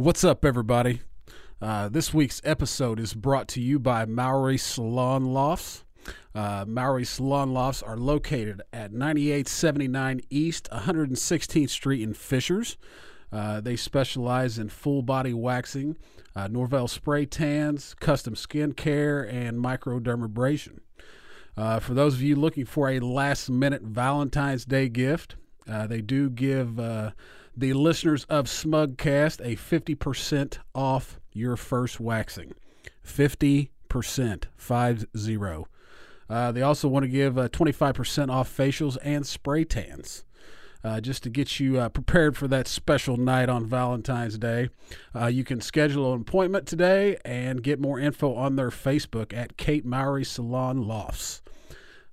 What's up, everybody? Uh, this week's episode is brought to you by Mowry Salon Lofts. Uh, Mowry Salon Lofts are located at 9879 East 116th Street in Fishers. Uh, they specialize in full body waxing, uh, Norvell spray tans, custom skin care, and microdermabrasion. Uh, for those of you looking for a last minute Valentine's Day gift, uh, they do give uh, the listeners of Smugcast a 50% off your first waxing. 50%, 5 0. Uh, they also want to give uh, 25% off facials and spray tans. Uh, just to get you uh, prepared for that special night on Valentine's Day. Uh, you can schedule an appointment today and get more info on their Facebook at Kate Mowry Salon Lofts.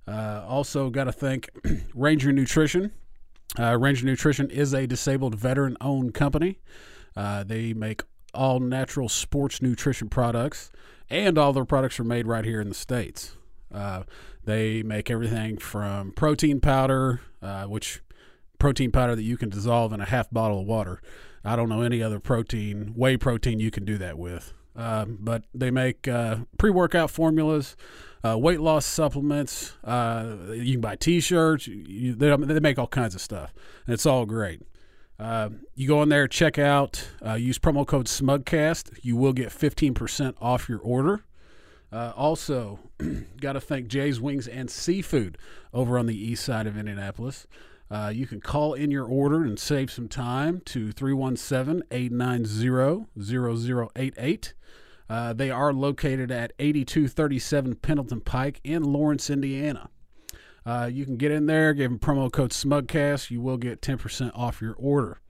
Uh, also, got to thank Ranger Nutrition. Uh, Ranger Nutrition is a disabled veteran owned company. Uh, they make all natural sports nutrition products, and all their products are made right here in the States. Uh, they make everything from protein powder, uh, which protein powder that you can dissolve in a half bottle of water. I don't know any other protein, whey protein you can do that with. Um, but they make uh, pre workout formulas, uh, weight loss supplements. Uh, you can buy t shirts. They, they, make all kinds of stuff. And it's all great. Uh, you go in there, check out, uh, use promo code SMUGCAST. You will get 15% off your order. Uh, also, got to thank Jay's Wings and Seafood over on the east side of Indianapolis. Uh, you can call in your order and save some time to 317 890 0088. Uh, they are located at 8237 Pendleton Pike in Lawrence, Indiana. Uh, you can get in there, give them promo code SMUGCAST. You will get 10% off your order.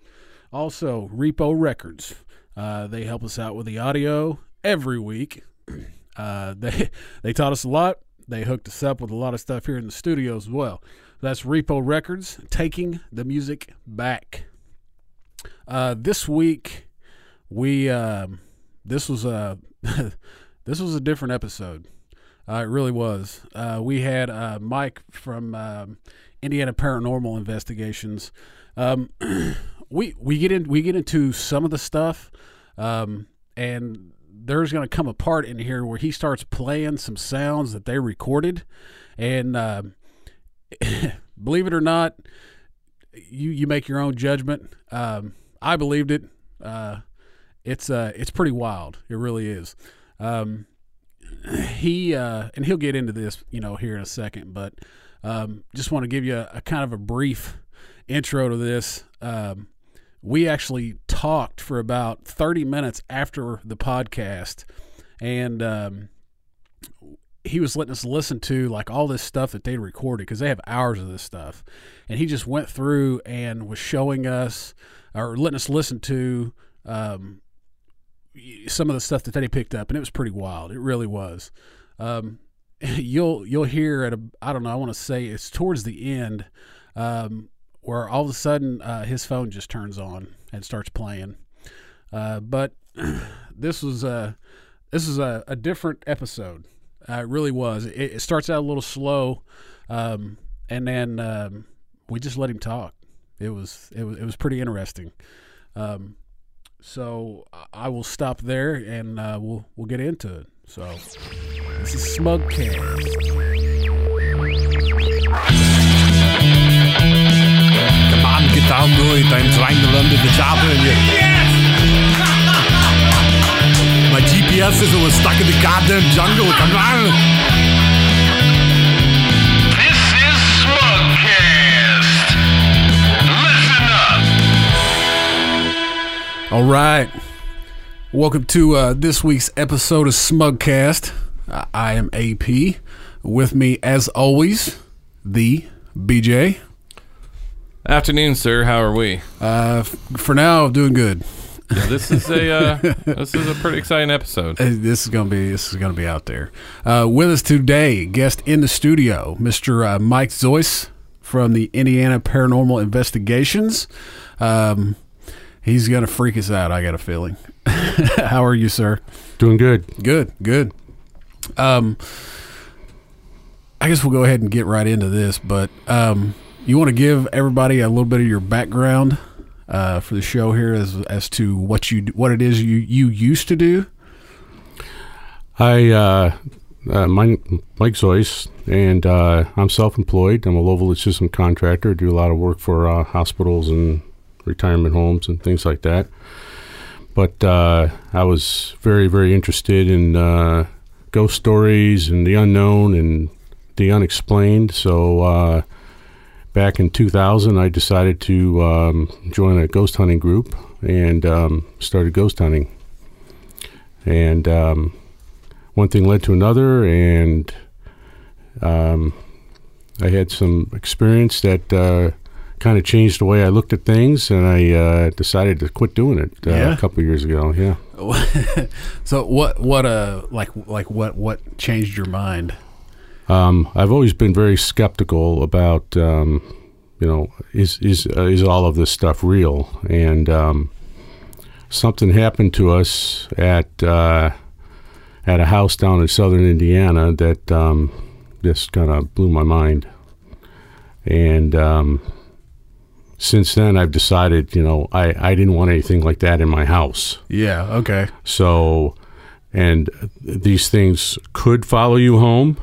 Also, Repo Records. Uh, they help us out with the audio every week. Uh, they they taught us a lot. They hooked us up with a lot of stuff here in the studio as well. That's Repo Records, taking the music back. Uh, this week, we um, this was a this was a different episode. Uh, it really was. Uh, we had uh, Mike from um, Indiana Paranormal Investigations. Um, we we get in we get into some of the stuff, um, and there's going to come a part in here where he starts playing some sounds that they recorded, and um, believe it or not, you you make your own judgment. Um, I believed it. Uh, it's uh, it's pretty wild. It really is. Um, he uh, and he'll get into this, you know, here in a second, but um, just want to give you a, a, kind of a brief intro to this. Um, we actually talked for about 30 minutes after the podcast, and um, he was letting us listen to like all this stuff that they recorded because they have hours of this stuff, and he just went through and was showing us or letting us listen to um, some of the stuff that they picked up, and it was pretty wild. It really was. Um, you'll you'll hear at a I don't know I want to say it's towards the end um, where all of a sudden uh, his phone just turns on and starts playing. Uh, but this was a this is a, a different episode. Uh, it really was. It, it, starts out a little slow, um, and then um, we just let him talk. It was it was it was pretty interesting. Um, so I will stop there and uh, we'll we'll get into it. So this is Smugcast. Come on, get down to it. I'm trying to learn the job here. Yes! My GPS is was stuck in the goddamn jungle. Come on. All right. Welcome to uh, this week's episode of Smugcast. I am AP. With me, as always, the BJ. Afternoon, sir. How are we? Uh, f- for now, doing good. Yeah, this is a uh, this is a pretty exciting episode. This is gonna be this is gonna be out there. Uh, with us today, guest in the studio, Mr. Uh, Mike Zoyce from the Indiana Paranormal Investigations. Um, He's gonna freak us out. I got a feeling. How are you, sir? Doing good. Good. Good. Um, I guess we'll go ahead and get right into this. But um, you want to give everybody a little bit of your background uh, for the show here as as to what you what it is you you used to do. I, uh, uh, Mike Zoyce, and uh, I'm self-employed. I'm a voltage system contractor. do a lot of work for uh, hospitals and retirement homes and things like that. But uh, I was very, very interested in uh, ghost stories and the unknown and the unexplained. So uh, back in 2000, I decided to um, join a ghost hunting group and um, started ghost hunting. And um, one thing led to another, and um, I had some experience that uh, kind of changed the way I looked at things, and I uh, decided to quit doing it uh, Yeah. a couple of years ago. Yeah. so what what uh like like what what changed your mind? Um, I've always been very skeptical about, um, you know, is is uh, is all of this stuff real? And um, something happened to us at uh, at a house down in southern Indiana that um, just kind of blew my mind. And um, since then, I've decided, you know, I, I didn't want anything like that in my house. Yeah. Okay. So, and these things could follow you home,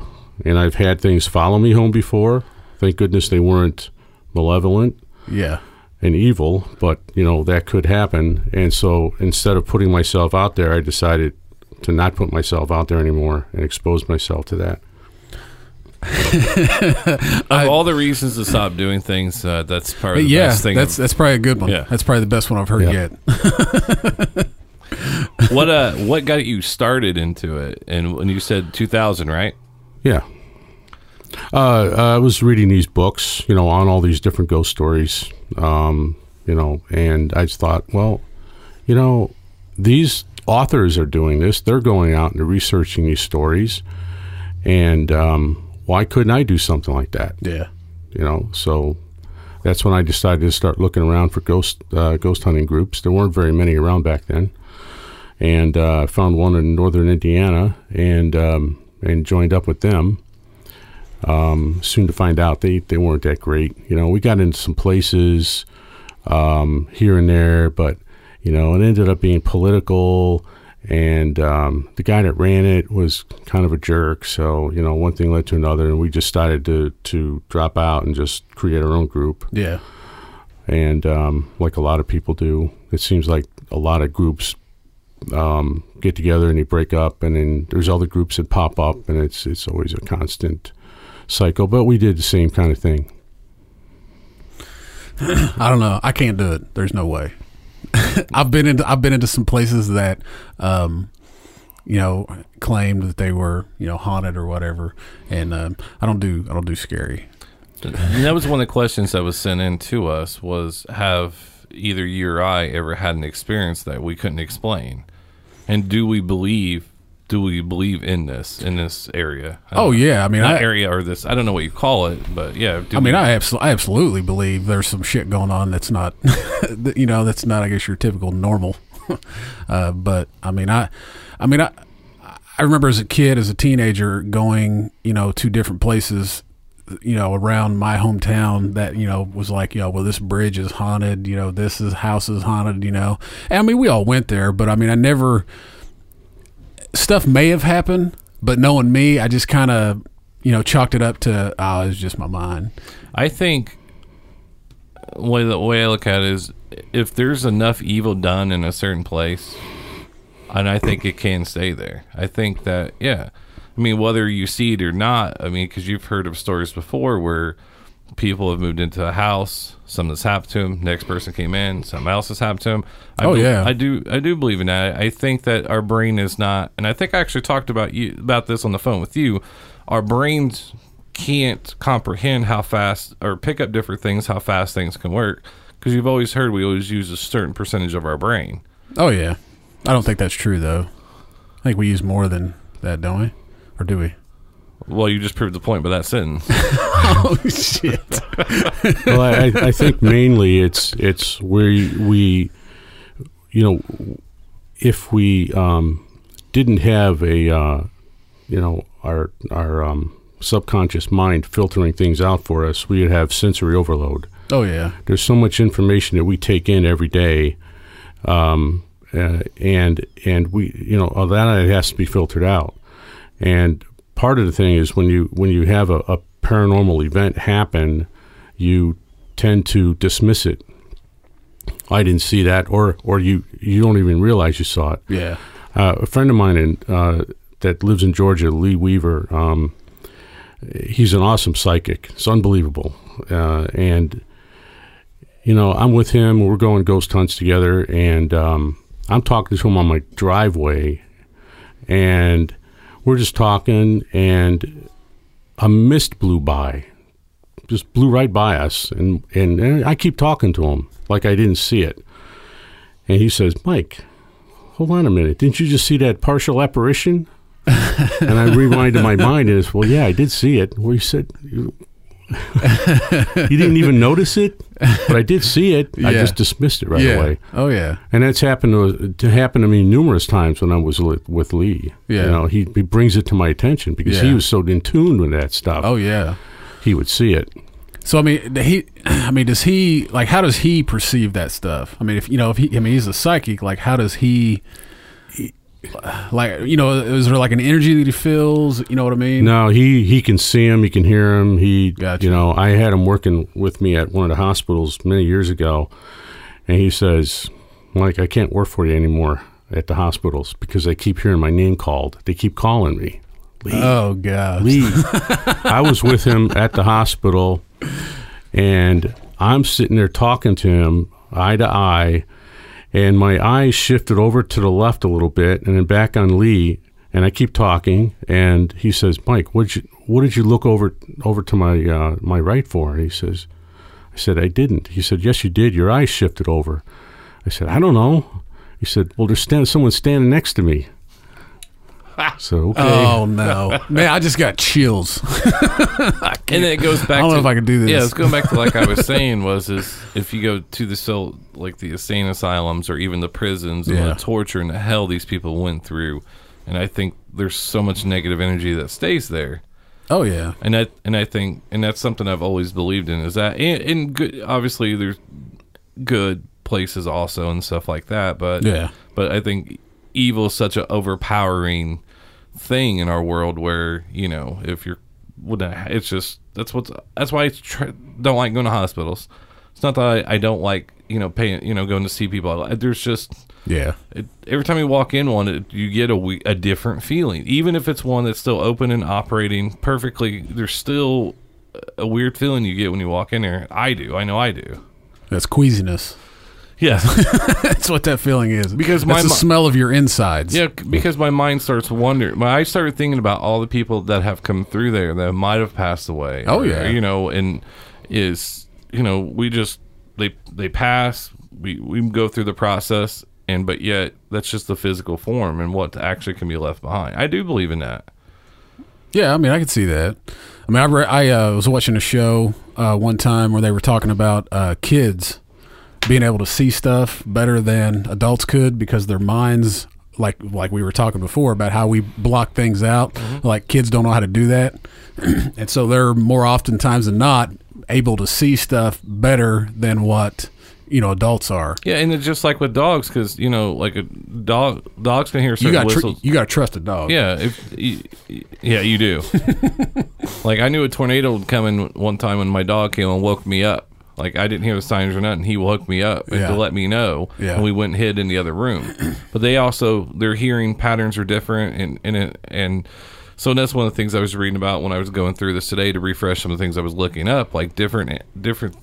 and I've had things follow me home before. Thank goodness they weren't malevolent Yeah. and evil, but you know that could happen. And so, instead of putting myself out there, I decided to not put myself out there anymore and expose myself to that. Of all the reasons to stop doing things, uh, that's probably the yeah. best thing. That's that's probably a good one. Yeah. That's probably the best one I've heard Yeah. yet. what uh, what got you started into it? And when you said 2000, right? Yeah. Uh, I was reading these books, you know, on all these different ghost stories, um, you know, and I just thought, well, you know, these authors are doing this. They're going out and researching these stories, and um, why couldn't I do something like that? Yeah. You know, so that's when I decided to start looking around for ghost uh, ghost hunting groups. There weren't very many around back then, and uh, I found one in northern Indiana and um, and joined up with them. Um, soon to find out they, they weren't that great. You know, we got into some places um, here and there, but you know, it ended up being political. And um, the guy that ran it was kind of a jerk. So you know, one thing led to another, and we just started to to drop out and just create our own group. Yeah. And um, like a lot of people do, it seems like a lot of groups um, get together and they break up, and then there's other groups that pop up, and it's it's always a constant cycle. But we did the same kind of thing. I don't know. I can't do it. There's no way. I've been into I've been into some places that um you know claimed that they were you know haunted or whatever and um, I don't do I don't do scary. And that was one of the questions that was sent in to us was have either you or I ever had an experience that we couldn't explain? And do we believe do we believe in this in this area? Oh know. yeah, I mean I area or this I don't know what you call it, but yeah. do I mean we- I absolutely I absolutely believe there's some shit going on that's not you know that's not I guess your typical normal. uh, but I mean I I mean I I remember as a kid as a teenager going you know to different places you know, around my hometown that, you know, was like, you know, well, this bridge is haunted, you know, this is house is haunted, you know. And I mean, we all went there, but I mean, I never, stuff may have happened, but knowing me, I just kind of, you know, chalked it up to, oh, it's just my mind. I think way the way I look at it is if there's enough evil done in a certain place, and I think it can stay there. I think that yeah, I mean whether you see it or not, I mean because you've heard of stories before where people have moved into a house, something that's happened to them, next person came in, something else has happened to them. I Oh, be- yeah. I do I do believe in that. I think that our brain is not, and I think I actually talked about you about this on the phone with you. Our brains can't comprehend how fast or pick up different things, how fast things can work. Because you've always heard we always use a certain percentage of our brain. Oh, yeah. I don't think that's true, though. I think we use more than that, don't we? Or do we? Well, you just proved the point by that sentence. oh, shit. well, I, I think mainly it's it's where we, you know, if we um, didn't have a, uh, you know, our our um, subconscious mind filtering things out for us, we would have sensory overload. Oh yeah. There's so much information that we take in every day, um, uh, and and we you know all that has to be filtered out. And part of the thing is when you when you have a, a paranormal event happen, you tend to dismiss it. I didn't see that, or or you you don't even realize you saw it. Yeah. Uh, a friend of mine in, uh, that lives in Georgia, Lee Weaver, um, he's an awesome psychic. It's unbelievable. Uh, and, you know, I'm with him. We're going ghost hunts together. And um, I'm talking to him on my driveway. And we're just talking. And a mist blew by, just blew right by us. And, and, and I keep talking to him like I didn't see it. And he says, Mike, hold on a minute. Didn't you just see that partial apparition? and I rewind rewinded my mind and it's, well, yeah, I did see it. Well, you said, you, didn't even notice it, but I did see it. I just dismissed it right yeah. away. Oh yeah. And that's happened to, to happen to me numerous times when I was with, with Lee. Yeah. You know, he, he brings it to my attention because he was so in tune with that stuff. Oh yeah. He would see it. So I mean, he, I mean, does he like? How does he perceive that stuff? I mean, if you know, if he, I mean, he's a psychic. Like, how does he, like, you know, is there like an energy that he feels? You know what I mean? No, he he can see him. He can hear him. He, Gotcha. you know, I had him working with me at one of the hospitals many years ago, and he says, like I can't work for you anymore at the hospitals because I keep hearing my name called. They keep calling me." Lee, Oh god. Lee. I was with him at the hospital, and I'm sitting there talking to him eye to eye, and my eyes shifted over to the left a little bit, and then back on Lee, and I keep talking, and he says, "Mike, what did you what did you look over over to my uh, my right for?" And he says, "I said I didn't." He said, "Yes, you did. Your eyes shifted over." I said, "I don't know." He said, "Well, there's stand- someone standing next to me." So okay. Oh no, man! I just got chills. and then it goes back. I don't to, know if I can do this. Yeah, let's go back to like I was saying was is if you go to the so like the insane asylums or even the prisons and the torture and the hell these people went through, and I think there's so much negative energy that stays there. Oh yeah. and that and I think and that's something I've always believed in is that and, and good obviously there's good places also and stuff like that but Yeah. but I think evil is such an overpowering thing in our world where you know if you're it's just that's what's that's why I try, don't like going to hospitals it's not that I, I don't like you know paying you know going to see people there's just Yeah. it, every time you walk in one, it, you get a, a different feeling. Even if it's one that's still open and operating perfectly, there's still a weird feeling you get when you walk in there. I do. I know I do. That's queasiness. Yeah. That's what that feeling is. Because That's my the mi- smell of your insides. yeah, c- because my mind starts wondering. My I started thinking about all the people that have come through there that might have passed away. Oh, or, yeah. you know, and is you know we just they they pass. We we go through the process, and but yet that's just the physical form and what actually can be left behind. I do believe in that. Yeah, I mean, I could see that. I mean, I, re- I uh, was watching a show uh, one time where they were talking about uh, kids being able to see stuff better than adults could because their minds, like like we were talking before about how we block things out. Mm-hmm. Like kids don't know how to do that, and so they're more oftentimes than not able to see stuff better than what you know adults are. Yeah, and it's just like with dogs, because you know, like a dog, dogs can hear You certain got tr- whistles. you got to trust a dog. yeah, if y- y- yeah, you do. like I knew a tornado would come in one time when my dog came and woke me up. Like I didn't hear the signs or nothing. He will hook me up and Yeah. to let me know, Yeah. and we went and hid in the other room. but they also their hearing patterns are different, and and it, and so that's one of the things I was reading about when I was going through this today to refresh some of the things I was looking up. Like different different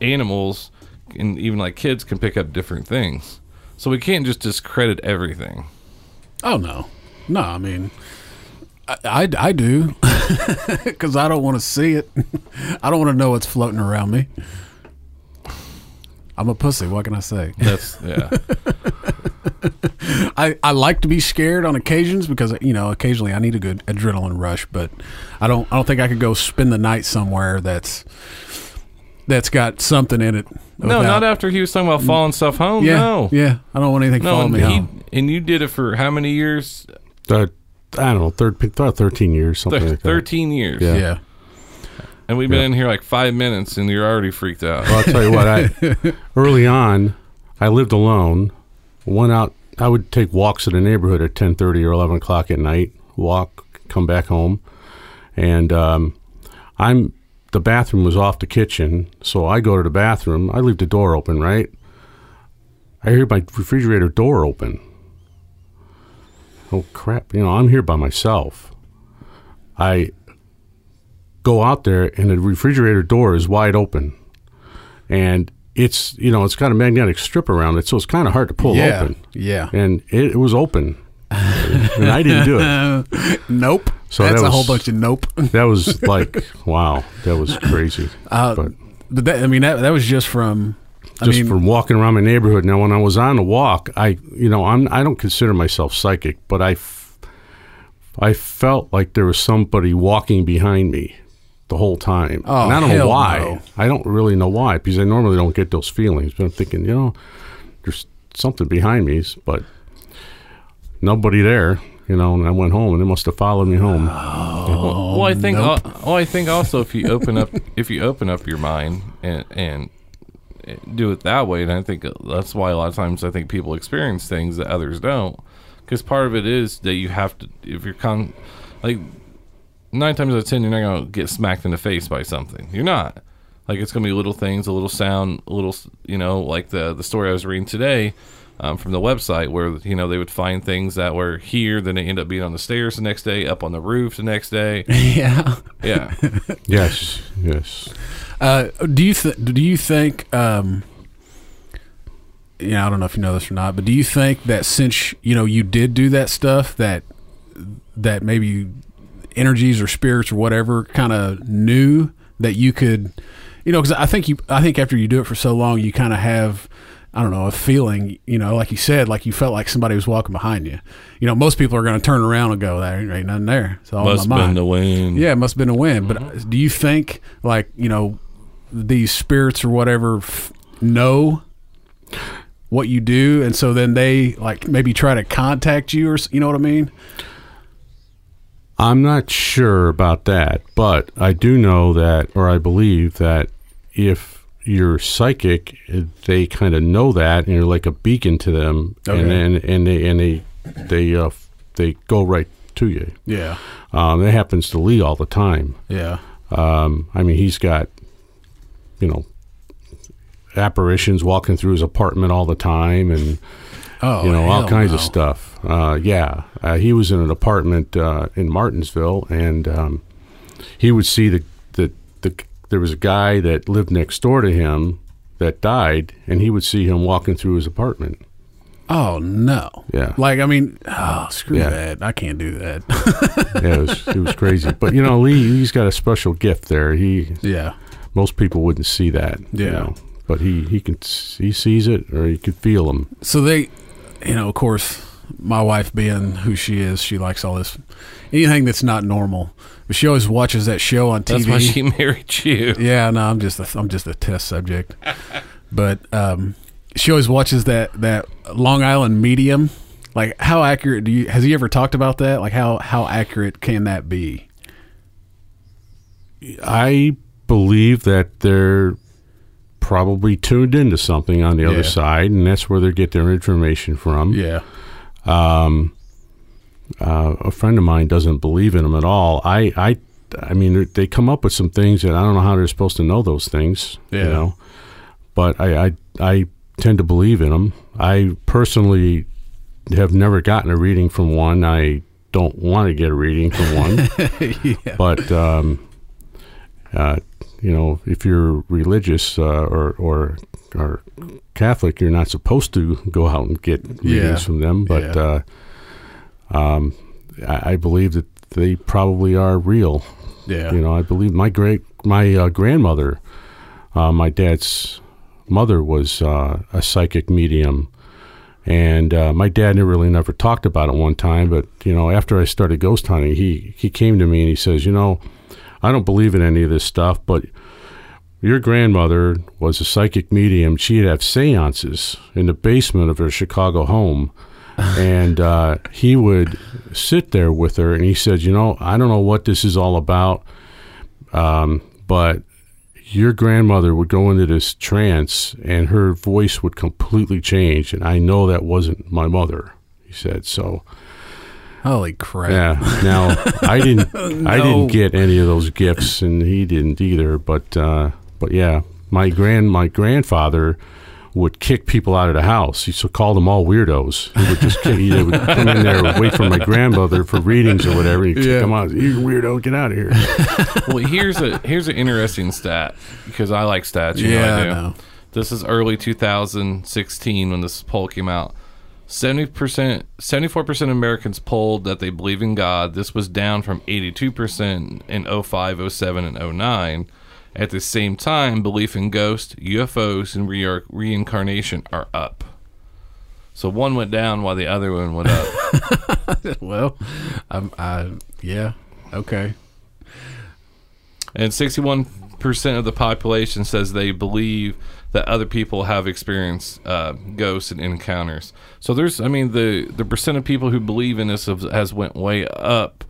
animals and even like kids can pick up different things. So we can't just discredit everything. Oh no, no. I mean, I I, I do because I don't want to see it. I don't want to know what's floating around me. I'm a pussy. What can I say? That's yeah. I, I like to be scared on occasions because you know occasionally I need a good adrenaline rush, but I don't I don't think I could go spend the night somewhere that's that's got something in it. no, without- not after he was talking about following stuff home. Yeah, no, yeah. I don't want anything no. following And, me he, home. and you did it for how many years? Uh, I don't know, thir- about 13 years, something like that. Thirteen years. Yeah. Yeah. And we've been Yeah. in here like five minutes, and you're already freaked out. Well, I'll tell you what. I early on, I lived alone. Went out. I would take walks in the neighborhood at ten thirty or eleven o'clock at night. Walk, come back home, and um, I'm the bathroom was off the kitchen, so I go to the bathroom. I leave the door open, right? I hear my refrigerator door open. Oh crap! You know I'm here by myself. I go out there, and the refrigerator door is wide open and it's you know it's got a magnetic strip around it, so it's kind of hard to pull yeah, open. yeah. And it, it was open, and I didn't do it. nope. So That's that a whole bunch of nope. That was like wow, that was crazy. Uh, but But that, I mean, that that was just from. I just mean, from walking around my neighborhood. Now, when I was on the walk, I you know I'm I don't consider myself psychic, but I f- I felt like there was somebody walking behind me the whole time. Oh, and I don't hell know why. no. I don't really know why because I normally don't get those feelings. But I'm thinking, you know, there's something behind me, but nobody there. You know, and I went home, and they must have followed me home. well, well, I think. nope. al- well, I think also if you open up, if you open up your mind and and do it that way, and I think uh, that's why a lot of times I think people experience things that others don't, because part of it is that you have to. If you're con, like nine times out of ten, you're not gonna get smacked in the face by something. You're not. Like it's gonna be little things, a little sound, a little, you know, like the the story I was reading today. Um, from the website where you know they would find things that were here, then they end up being on the stairs the next day, up on the roof the next day. yeah. Yeah, Yes, yes. Uh, do you th- do you think? Um, yeah, I don't know if you know this or not, but do you think that since you know you did do that stuff, that that maybe energies or spirits or whatever kind of knew that you could, you know, because I think you, I think after you do it for so long, you kind of have. I don't know, a feeling, you know, like you said, like you felt like somebody was walking behind you. You know, most people are going to turn around and go, there ain't nothing there. It's all must in my have been the wind. Yeah, it must have been a win. But mm-hmm. do you think, like, you know, these spirits or whatever f- know what you do, and so then they like maybe try to contact you, or you know what I mean? I'm not sure about that, but I do know that, or I believe that if you're psychic, they kind of know that, and you're like a beacon to them, Okay. and then and they and they they uh, they go right to you. Yeah, Um, that happens to Lee all the time. yeah, Um, I mean, he's got you know apparitions walking through his apartment all the time, and oh, you know all kinds no. of stuff. Uh, yeah, uh, he was in an apartment uh, in Martinsville, and um, he would see that the the there was a guy that lived next door to him that died, and he would see him walking through his apartment. Oh no, Yeah. like I mean, oh screw Yeah. that, I can't do that. Yeah, it was it was crazy. But you know, Lee he's got a special gift there. He yeah, most people wouldn't see that. you Yeah. know. but he he can he sees it or he could feel them. so they, you know, of course, my wife being who she is, she likes all this anything that's not normal. But she always watches that show on TV. That's why she married you. Yeah, no, I'm just a, I'm just a test subject. but um, she always watches that that Long Island Medium. Like, how accurate do you? Has he ever talked about that? Like, how how accurate can that be? I believe that they're probably tuned into something on the Yeah. other side, and that's where they get their information from. Yeah, Um, uh, a friend of mine doesn't believe in them at all. I, I, I mean, they come up with some things that I don't know how they're supposed to know those things. Yeah. You know, but I, I, I tend to believe in them. I personally have never gotten a reading from one. I don't want to get a reading from one. yeah, but um, uh, you know, if you're religious uh, or or or Catholic, you're not supposed to go out and get readings Yeah. from them. But Yeah. uh, um, I, I believe that they probably are real. yeah, You know, I believe my great my uh, grandmother, uh, my dad's mother was uh, a psychic medium, and uh, my dad never really never talked about it one time. But you know, after I started ghost hunting, he he came to me and he says, you know, I don't believe in any of this stuff, but your grandmother was a psychic medium. She'd have seances in the basement of her Chicago home. and uh, he would sit there with her, and he said, "You know, I don't know what this is all about, um, but your grandmother would go into this trance and her voice would completely change and i know that wasn't my mother he said so Holy crap! yeah now i didn't i didn't get any of those gifts and he didn't either but uh but yeah my grand my grandfather would kick people out of the house. He would call them all weirdos. He would just kick, he would come in there and wait for my grandmother for readings or whatever. He'd Yeah. kick them out. You weirdo, get out of here. well, here's a here's an interesting stat because I like stats. You Yeah, know I I do. know. This is early 2016 when this poll came out. 70%, 74% of Americans polled that they believe in God. This was down from 82% in 05, 07, and 09. At the same time, belief in ghosts, UFOs, and re- reincarnation are up. So one went down while the other one went up. Well, I'm, I yeah, okay. And 61% of the population says they believe that other people have experienced uh, ghosts and encounters. So there's, I mean, the, the percent of people who believe in this has went way up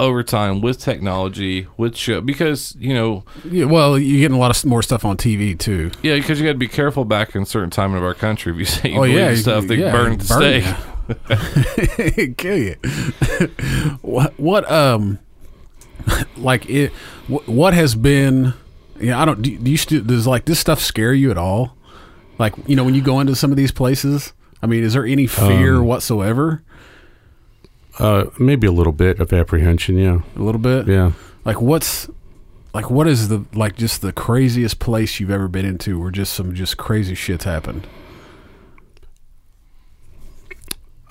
over time with technology, with show, because, you know, Yeah, well, you're getting a lot of more stuff on TV too. yeah, because you got to be careful back in certain time of our country. If you say you Oh, believe yeah, stuff, they yeah, burn the stake. Kill you. what what um like it what, what has been yeah I don't do, do you still does like this stuff scare you at all like you know when you go into some of these places I mean is there any fear Um, whatsoever Uh, maybe a little bit of apprehension, yeah. a little bit Yeah. like what's like what is the like just the craziest place you've ever been into where just some just crazy shit's happened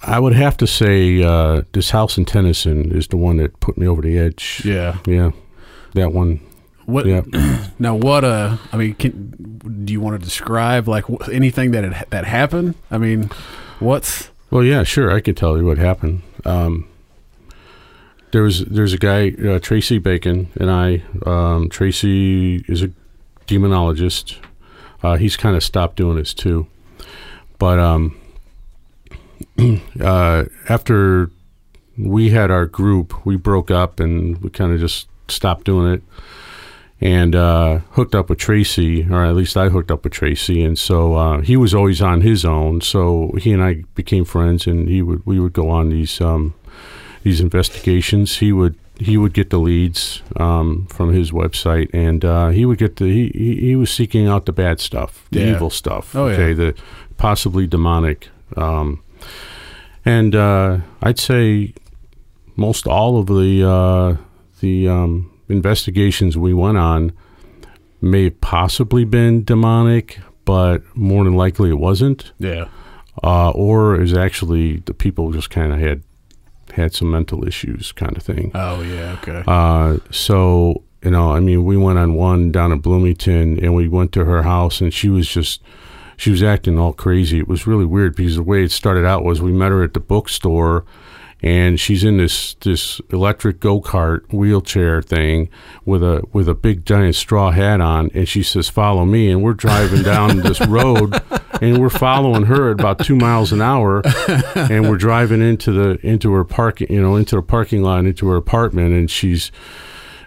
I would have to say uh, this house in Tennyson is the one that put me over the edge. yeah Yeah. That one. What Yeah. Now, what? Uh, I mean, can, do you want to describe like wh- anything that had, that happened? I mean, what's? Well, yeah, sure. I could tell you what happened. Um, there was there's a guy uh, Tracy Bacon and I. Um, Tracy is a demonologist. Uh, he's kind of stopped doing this too, but um, uh, after we had our group, we broke up and we kind of just stopped doing it. And uh, hooked up with Tracy, or at least I hooked up with Tracy, and so uh, he was always on his own. So he and I became friends, and he would we would go on these um, these investigations. He would he would get the leads um, from his website, and uh, he would get the he, he he was seeking out the bad stuff, the Yeah. evil stuff. Oh, yeah. okay, the possibly demonic. Um, and uh, I'd say most all of the uh, the um, investigations we went on may have possibly been demonic, but more than likely it wasn't, Yeah. uh, or it was actually the people just kind of had had some mental issues, kind of thing. Oh yeah. Okay. Uh, so you know, I mean, we went on one down in Bloomington, and we went to her house, and she was just she was acting all crazy. It was really weird because the way it started out was we met her at the bookstore, and she's in this this electric go kart wheelchair thing with a with a big giant straw hat on, and she says, "Follow me," and we're driving down this road, and we're following her at about two miles an hour, and we're driving into the into her parking you know into the parking lot into her apartment, and she's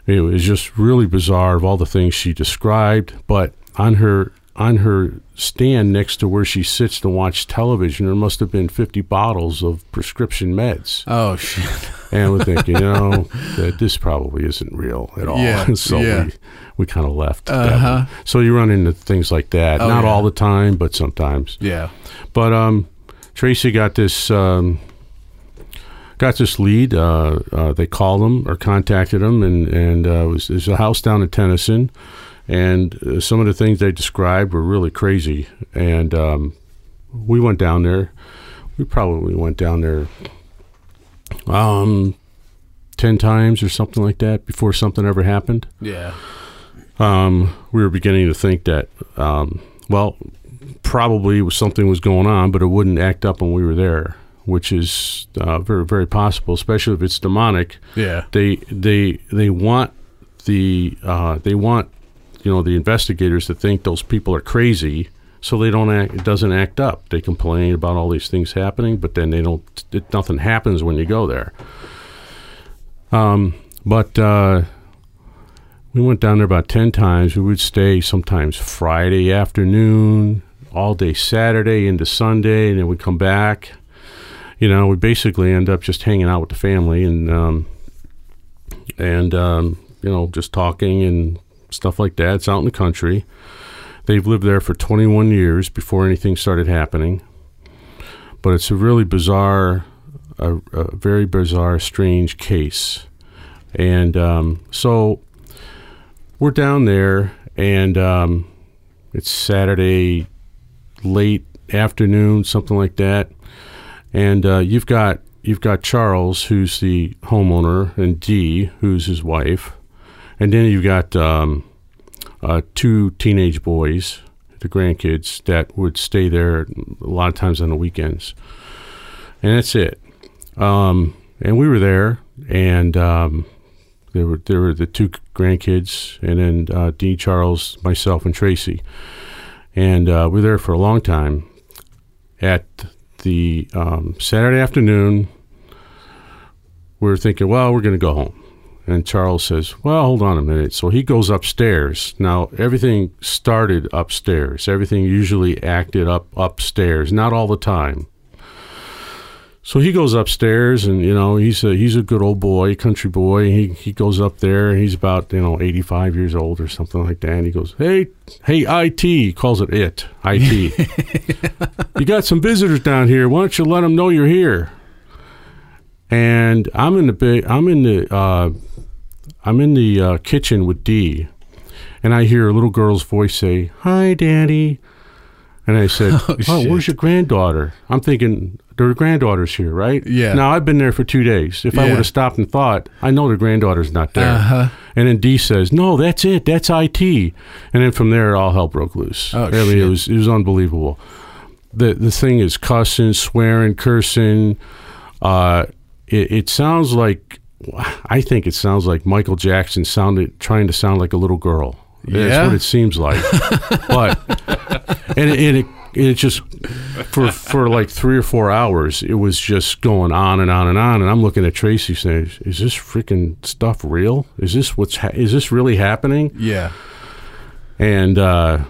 it was just really bizarre of all the things she described. But on her on her stand next to where she sits to watch television, there must have been fifty bottles of prescription meds. oh shit. And we're thinking, you know, that this probably isn't real at all. Yeah, so yeah. we we kind of left. Uh-huh. So you run into things like that. Oh, Not yeah. all the time, but sometimes. Yeah. But um, Tracy got this um, got this lead. Uh, uh, they called him or contacted him, and and uh, it was there's a house down in Tennyson, and uh, some of the things they described were really crazy. And um, we went down there. We probably went down there um, ten times or something like that before something ever happened Yeah. um, we were beginning to think that, um, well, probably was something was going on, but it wouldn't act up when we were there, which is uh, very very possible, especially if it's demonic. Yeah. They they they want the uh, they want you know the investigators to think those people are crazy. So they don't act. It doesn't act up. They complain about all these things happening, but then they don't. It, nothing happens when you go there. Um, but uh, we went down there about 10 times. We would stay sometimes Friday afternoon, all day Saturday into Sunday, and then we'd come back. You know, we basically end up just hanging out with the family and, um, and um, you know, just talking and stuff like that. It's out in the country. They've lived there for 21 years before anything started happening. But it's a really bizarre, a, a very bizarre, strange case. And um, so we're down there, and um, it's Saturday late afternoon, something like that. And uh, you've got you've got Charles, who's the homeowner, and Dee, who's his wife, and then you've got um, uh, two teenage boys, the grandkids that would stay there a lot of times on the weekends, and that's it. Um, and we were there, and um, there were there were the two grandkids, and then uh, Dee, Charles, myself, and Tracy, and uh, we were there for a long time. At the um, Saturday afternoon, we were thinking, well, we're going to go home. And Charles says, Well, hold on a minute. So he goes upstairs. Now, everything started upstairs. Everything usually acted up upstairs, not all the time. So he goes upstairs, and you know he's a he's a good old boy, country boy. He he goes up there, he's about you know eighty five years old or something like that. And he goes, "Hey, hey, IT," he calls it it, IT. you got some visitors down here. Why don't you let them know you're here? And I'm in the big, I'm in the uh, I'm in the uh, kitchen with Dee, and I hear a little girl's voice say, "Hi, Daddy." And I said, Oh, "Oh, where's your granddaughter?" I'm thinking their granddaughter's here, right? Yeah. Now I've been there for two days. If I Yeah. would have stopped and thought, I know their granddaughter's not there. Uh-huh. And then Dee says, "No, that's it. That's IT." And then from there, all hell broke loose. Oh, I mean, shit. it was it was unbelievable. The the thing is cussing, swearing, cursing. Uh, it, it sounds like I think it sounds like Michael Jackson sounded trying to sound like a little girl. That's Yeah? what it seems like. but and it, and it it just for for like three or four hours it was just going on and on and on and I'm looking at Tracy saying is this freaking stuff real is this what's ha- is this really happening Yeah. and uh,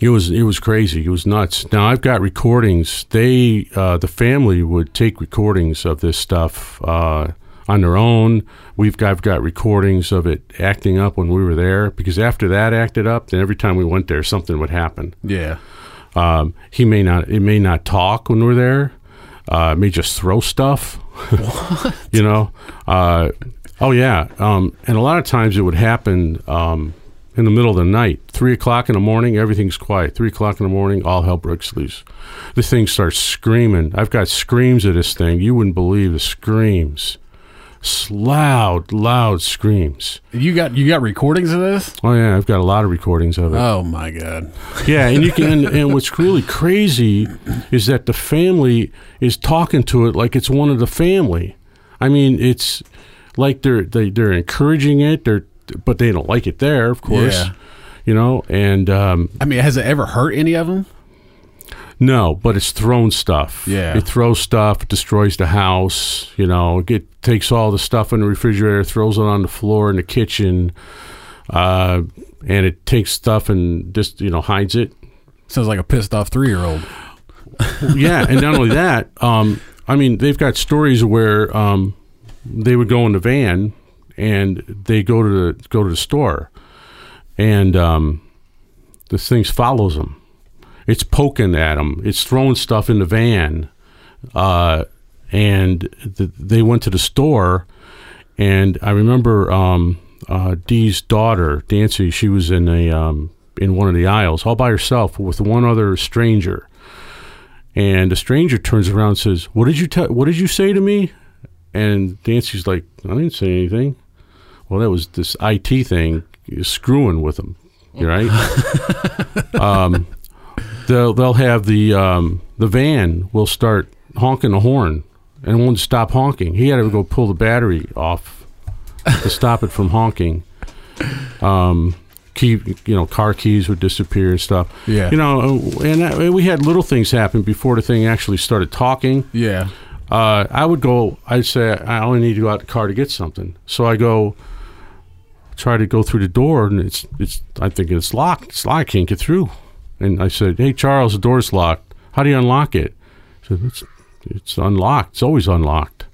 it was it was crazy. It was nuts. Now I've got recordings. They uh, the family would take recordings of this stuff uh, on their own. We've got, I've got recordings of it acting up when we were there because after that acted up, then every time we went there, something would happen. Yeah. Um, he may not it may not talk when we're there. Uh, may just throw stuff. you know. Uh, oh yeah. Um, and a lot of times it would happen um, in the middle of the night, three o'clock in the morning. Everything's quiet. Three o'clock in the morning, all hell breaks loose. This thing starts screaming. I've got screams of this thing. You wouldn't believe the screams. Loud, loud screams. You got you got recordings of this? Oh yeah, I've got a lot of recordings of it. Oh my god. Yeah, and you can. And, and what's really crazy is that the family is talking to it like it's one of the family. I mean, it's like they're they, they're encouraging it. They're but they don't like it there, of course. Yeah. You know, and um, I mean, has it ever hurt any of them? No, but it's thrown stuff. Yeah. it throws stuff, it destroys the house. You know, it takes all the stuff in the refrigerator, throws it on the floor in the kitchen, uh, and it takes stuff and just you know hides it. Sounds like a pissed off three year old. yeah, and not only that, um, I mean, they've got stories where um, they would go in the van and they go to the go to the store, and um, this thing follows them. It's poking at them. It's throwing stuff in the van, uh, and th- they went to the store, and I remember um, uh, Dee's daughter, Nancy. She was in a um, in one of the aisles all by herself with one other stranger and the stranger turns around and says, "What did you tell? What did you say to me?" And Nancy's like, "I didn't say anything." Well, that was this IT thing screwing with them, right? um, they'll they'll have the um, the van will start honking the horn and won't stop honking. He had to go pull the battery off to stop it from honking. Um, key, you know, car keys would disappear and stuff. Yeah. You know, and that, we had little things happen before the thing actually started talking. Yeah. Uh, I would go. I'd say I only need to go out the car to get something. So I go. try to go through the door, and it's it's. I think it's locked. It's locked. I can't get through. And I said, "Hey, Charles, the door's locked. How do you unlock it?" He said, "It's it's unlocked. It's always unlocked."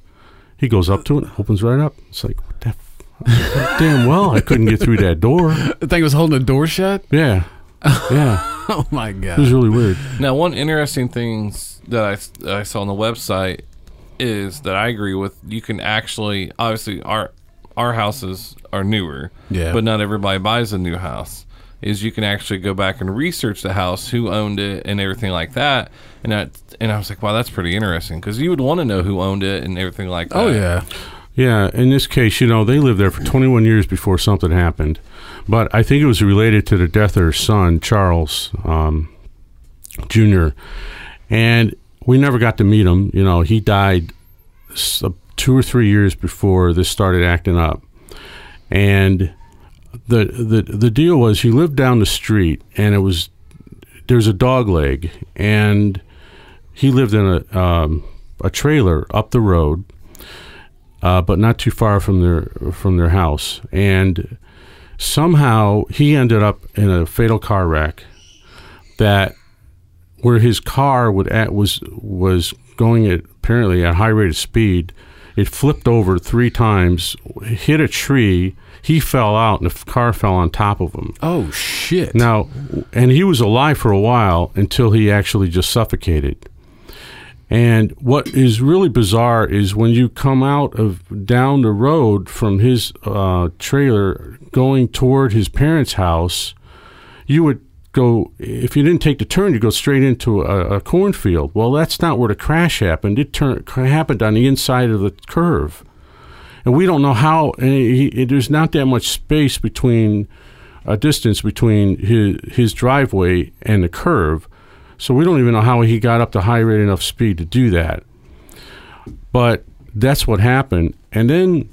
He goes up to it, opens right up. It's like, what the f- damn well, I couldn't get through that door. The thing was holding the door shut. Yeah, yeah, Oh my god. it god! was really weird. Now, one interesting things that I, that I saw on the website is that I agree with. You can actually, obviously, our our houses are newer, Yeah. but not everybody buys a new house. Is you can actually go back and research the house, who owned it, and everything like that. And that, and I was like, wow, that's pretty interesting because you would want to know who owned it and everything like that. Oh yeah. Yeah, in this case, you know, they lived there for 21 years before something happened. But I think it was related to the death of their son, Charles um, Jr. And we never got to meet him. You know, he died two or three years before this started acting up. And the, the, the deal was he lived down the street, and it was there's a dog leg, and he lived in a, um, a trailer up the road uh, but not too far from their from their house. And somehow he ended up in a fatal car wreck that where his car would at was was going at apparently at high rate of speed. It flipped over three times, hit a tree. He fell out, and the car fell on top of him. Oh shit. Now, and he was alive for a while until he actually just suffocated. And what is really bizarre is when you come out of down the road from his uh, trailer going toward his parents' house, you would go, if you didn't take the turn, you go straight into a, a cornfield. Well, that's not where the crash happened. It turned happened on the inside of the curve. And we don't know how, he, he- there's not that much space between a distance between his his driveway and the curve, so we don't even know how he got up to high rate enough speed to do that. But that's what happened, and then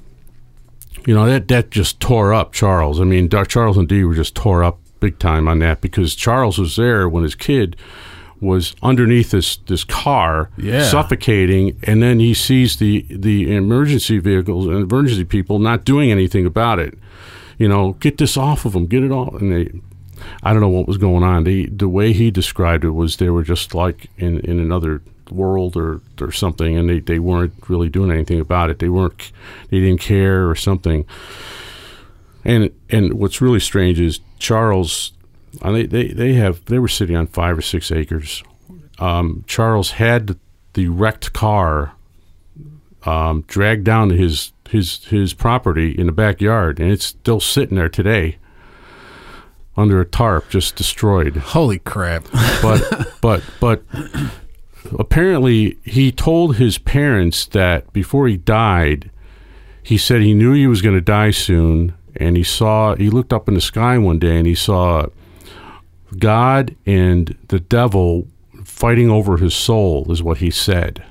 you know that that just tore up Charles. I mean, Charles and Dee were just tore up big time on that because Charles was there when his kid was underneath this this car Yeah. suffocating and then he sees the the emergency vehicles and emergency people not doing anything about it you know get this off of them get it off and they i don't know what was going on the the way he described it was they were just like in in another world or or something and they they weren't really doing anything about it they weren't they didn't care or something and and what's really strange is Charles. Uh, They, they they have they were sitting on five or six acres. Um, Charles had the wrecked car um, dragged down to his his his property in the backyard, and it's still sitting there today under a tarp, just destroyed Holy crap. but but but apparently he told his parents that before he died he said he knew he was going to die soon and he saw he looked up in the sky one day and he saw god and the devil fighting over his soul is what he said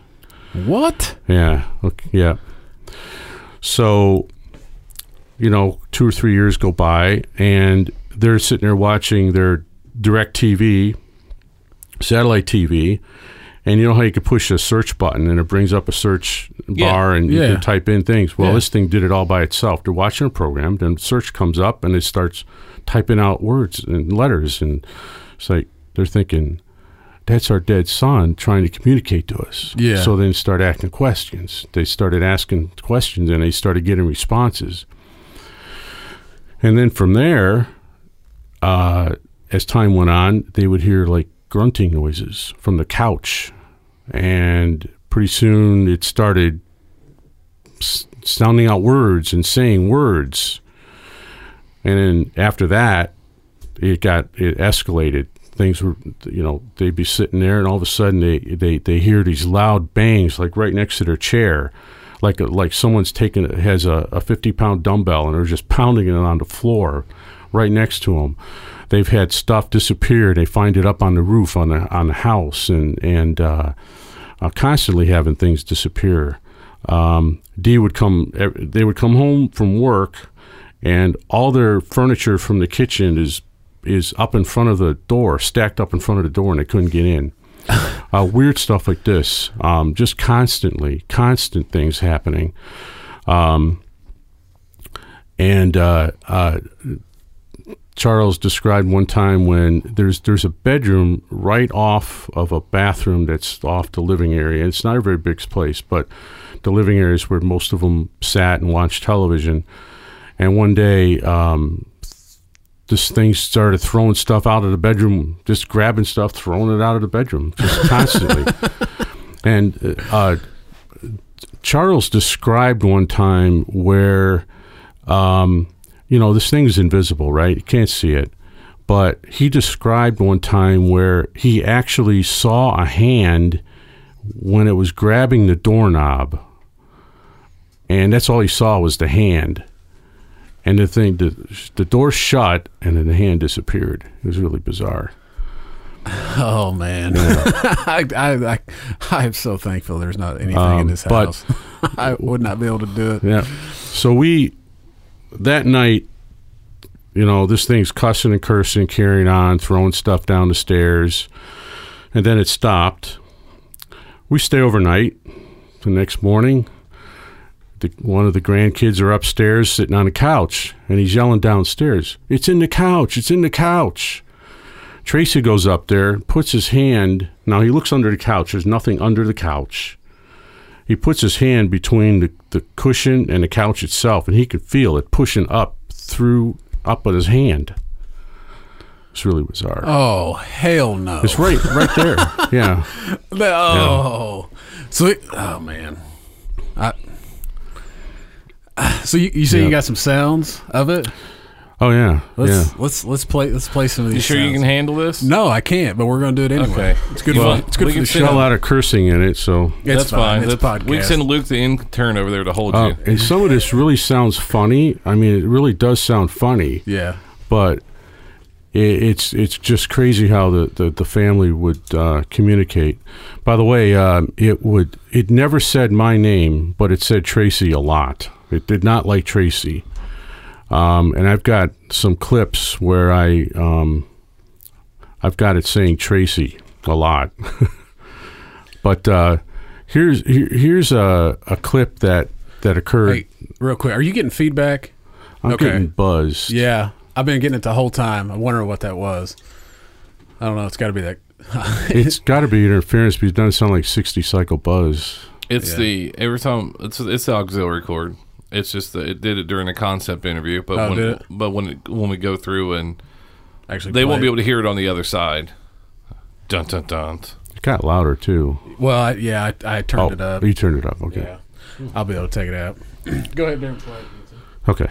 what? yeah. Okay, yeah. So, you know, two or three years go by, and they're sitting there watching their DirecTV, satellite TV, and you know how you can push a search button and it brings up a search bar and you Yeah. can type in things. Well, Yeah. this thing did it all by itself. They're watching a program, then search comes up and it starts typing out words and letters, and it's like they're thinking. That's our dead son trying to communicate to us. Yeah. So then start asking questions. They started asking questions and they started getting responses. And then from there, uh, as time went on, they would hear like grunting noises from the couch. And pretty soon it started sounding out words and saying words. And then after that, it got, it escalated. Things were, you know, they'd be sitting there and all of a sudden they, they, they hear these loud bangs like right next to their chair like a, like someone's taken has a, a 50 pound dumbbell and they're just pounding it on the floor right next to them. They've had stuff disappear. They find it up on the roof on the on the house and and uh, uh, constantly having things disappear. Um, Dee would come. They would come home from work, and all their furniture from the kitchen is is up in front of the door, stacked up in front of the door, and they couldn't get in uh, weird stuff like this, um, just constantly, constant things happening. Um, And uh, uh, Charles described one time when there's there's a bedroom right off of a bathroom that's off the living area. It's not a very big place, but the living area is where most of them sat and watched television. And one day, um, this thing started throwing stuff out of the bedroom, just grabbing stuff, throwing it out of the bedroom, just constantly. and uh, Charles described one time where, um, you know, this thing's invisible, right? You can't see it. But he described one time where he actually saw a hand when it was grabbing the doorknob. And that's all he saw was the hand. And the thing, the, the door shut, and then the hand disappeared. It was really bizarre. Oh man, I, I, I, I'm so thankful there's not anything in Um, this but- house. I would not be able to do it. Yeah. So we that night, you know, this thing's cussing and cursing, carrying on, throwing stuff down the stairs, and then it stopped. We stay overnight. The next morning, the, one of the grandkids are upstairs sitting on a couch, and he's yelling downstairs, "It's in the couch! It's in the couch!" Tracy goes up there, puts his hand. Now he looks under the couch. There's nothing under the couch he puts his hand between the, the cushion and the couch itself, and he could feel it pushing up through up at his hand. It's really bizarre. Oh hell no! It's right, right there. Yeah, Oh, so it, oh man, I. So you, you say Yeah. you got some sounds of it? Oh yeah, Let's yeah. let's let's play let's play some of these. You sure you can handle this? No, I can't. But we're gonna do it anyway. Okay. It's good. Well, for, it's good we for can the send Got a lot of cursing in it, so It's That's fine. It's That's- podcast. We can send Luke the intern over there to hold uh, you. and some of this really sounds funny. I mean, it really does sound funny, yeah. but it, it's it's just crazy how the the, the family would uh, communicate. By the way, um, it would it never said my name, but it said Tracy a lot. It did not like Tracy. Um, and I've got some clips where I um, I've got it saying Tracy a lot. but uh, here's here, here's a, a clip that that occurred. Hey, real quick, are you getting feedback? I'm okay. getting buzzed. Yeah, I've been getting it the whole time. I'm wondering what that was. I don't know. It's got to be that. It's got to be interference because it doesn't sound like 60 cycle buzz. It's Yeah. the every time it's it's the auxiliary cord. It's just that it did it during a concept interview, but Oh, when did it? but when it, when we go through and Actually, they won't be able to hear it on the other side. Dun dun dun. It got louder too. Well, I, yeah, I, I turned oh, it up. you turned it up. Okay. Yeah, I'll be able to take it out. Go ahead, and Play. it. Okay.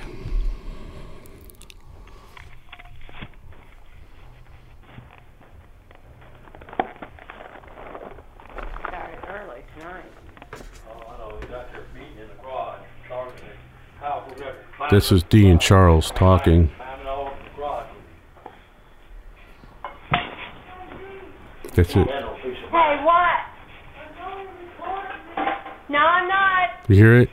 This is Dee and Charles talking. That's it. Hey, what? No, I'm not. You hear it?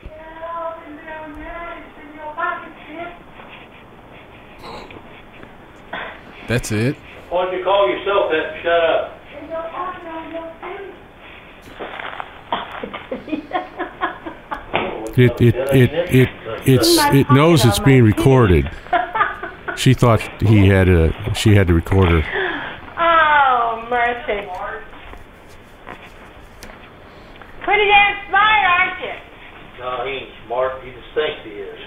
That's it. Why don't you call yourself that and shut up? It it it it it's it knows it's being recorded. She thought he had a she had to record her. Oh, mercy. Pretty damn smart, aren't you? No, he ain't smart. He just thinks he is.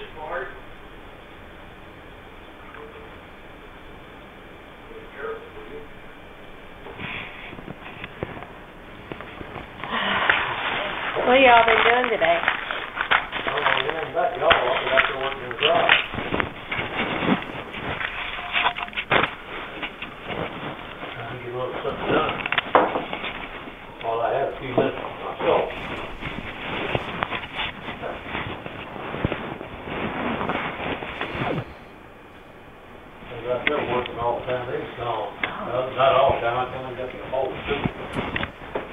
What y'all been doing today? I don't know anything about y'all. I'll be out there working in the garage. Trying to get a little something done. While I have a few minutes for myself. I was out there working all the time. They was gone. Uh, Not all the time. I come and got the whole suit.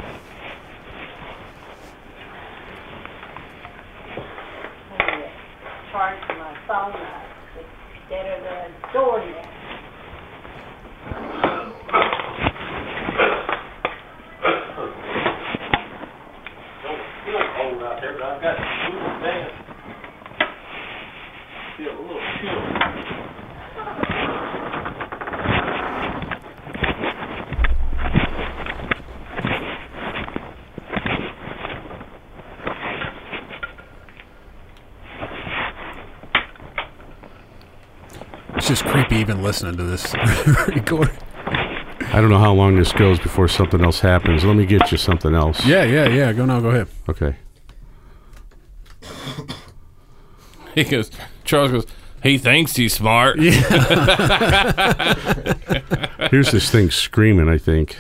Charge for my phone up instead of the door there. Don't feel cold out there, but I've got two fans. Feel a little chill. It's just creepy even listening to this recording. I don't know how long this goes before something else happens. Let me get you something else. Yeah, yeah, yeah. Go now. Go ahead. Okay. He goes, Charles goes, he thinks he's smart. Here's this thing screaming, I think.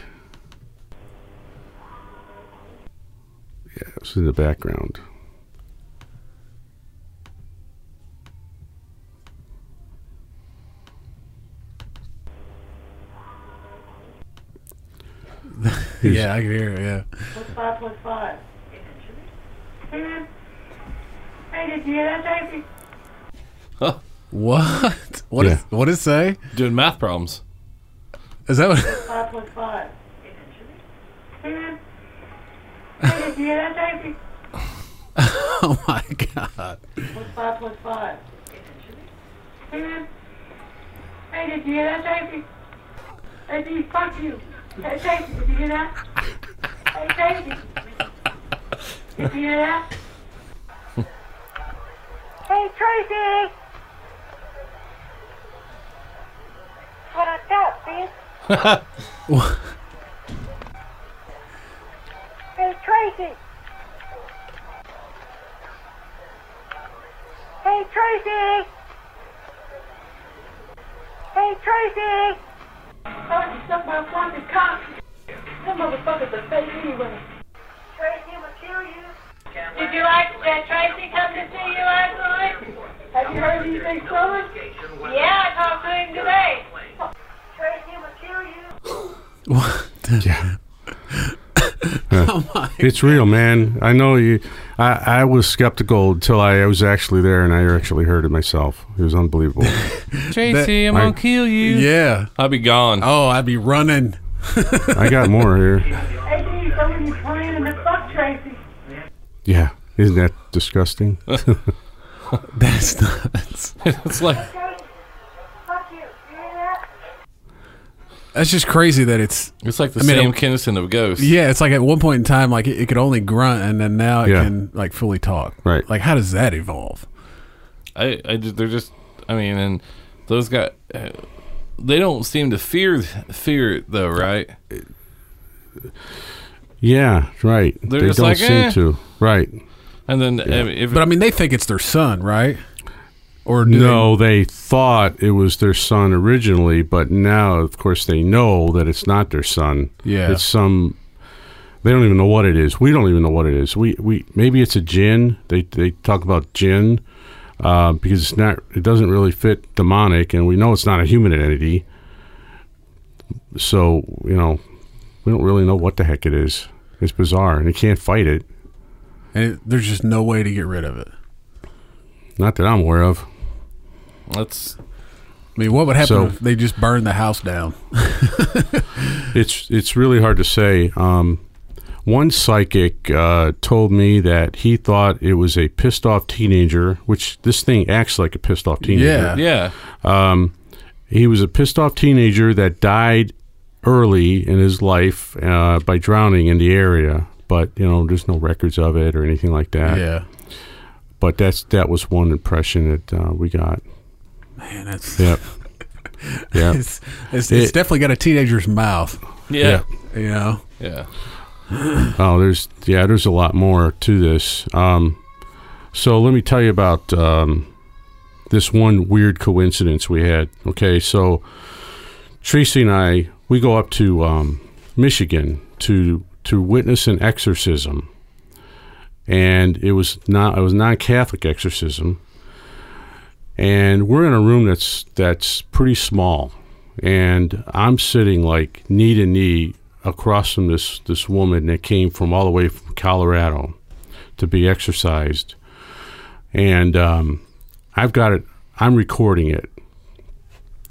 Yeah, it's in the background. Yeah, I can hear it. Yeah. What's five plus five? Hey, did you hear that, Tracy? What? What is? Yeah. What does it say? Doing math problems. Is that what? Five plus five. Hey, did you hear that, Tracy? Oh my god. What's five plus five? Hey, did you hear that, Tracy? Hey, fuck you. Hey, Tracy, did you hear that? Hey, Tracy. Did you hear that? hey, Tracy! What I got, bitch? Hey, Tracy! Hey, Tracy! Hey, Tracy! Oh, you suck my fucking cock! Them motherfuckers are fake anyway. Tracy, I'm gonna kill you. Did you like that Tracy come to see you last night? Have you heard anything from him? Yeah, I talked to him today. Tracy, I'm kill you. What? Yeah. Oh my. It's real, man. I know you. I, I was skeptical until I was actually there and I actually heard it myself. It was unbelievable. Tracy, I'm gonna kill you. Yeah. I'll be gone. Oh, I'd be running. I got more here. Hey, dude, some playing the fuck Tracy. Yeah. Isn't that disgusting? That's nuts. it's like Tracy, fuck you. You hear that? That's just crazy that it's. it's like the I mean, Sam Kinison of Ghosts. Yeah, it's like at one point in time, like it, it could only grunt, and then now it Yeah. can like fully talk. Right. Like, how does that evolve? I, I just, they're just, I mean, and those guys, uh, they don't seem to fear fear it though, right? Yeah, right. They're they just don't like, seem eh. to. Right. And then I mean, if But I mean, they think it's their son, right? Or No, they thought it was their son originally, but now, of course, they know that it's not their son. Yeah. It's some. They don't even know what it is. We don't even know what it is. We we maybe it's a jinn. They they talk about jinn uh, because it's not. It doesn't really fit demonic, and we know it's not a human entity. So you know, we don't really know what the heck it is. It's bizarre, and you can't fight it. and it, there's just no way to get rid of it. Not that I'm aware of. That's I mean, what would happen So- if they just burned the house down? It's it's really hard to say. Um, one psychic uh, told me that he thought it was a pissed off teenager, which this thing acts like a pissed off teenager. Yeah. yeah. He was a pissed off teenager that died early in his life uh, by drowning in the area. But you know, there's no records of it or anything like that. Yeah. But that's that was one impression that uh, we got. Man, that's Yep. yeah. it's, it's, it's It- definitely got a teenager's mouth. Yeah. You know. Yeah. Oh, there's yeah, there's a lot more to this. Um, so let me tell you about um, this one weird coincidence we had. Okay, so Tracy and I we go up to um, Michigan to to witness an exorcism, and it was not it was non Catholic exorcism, and we're in a room that's that's pretty small, and I'm sitting like knee to knee across from this this woman that came from all the way from Colorado to be exorcised, and um, I've got it. I'm recording it,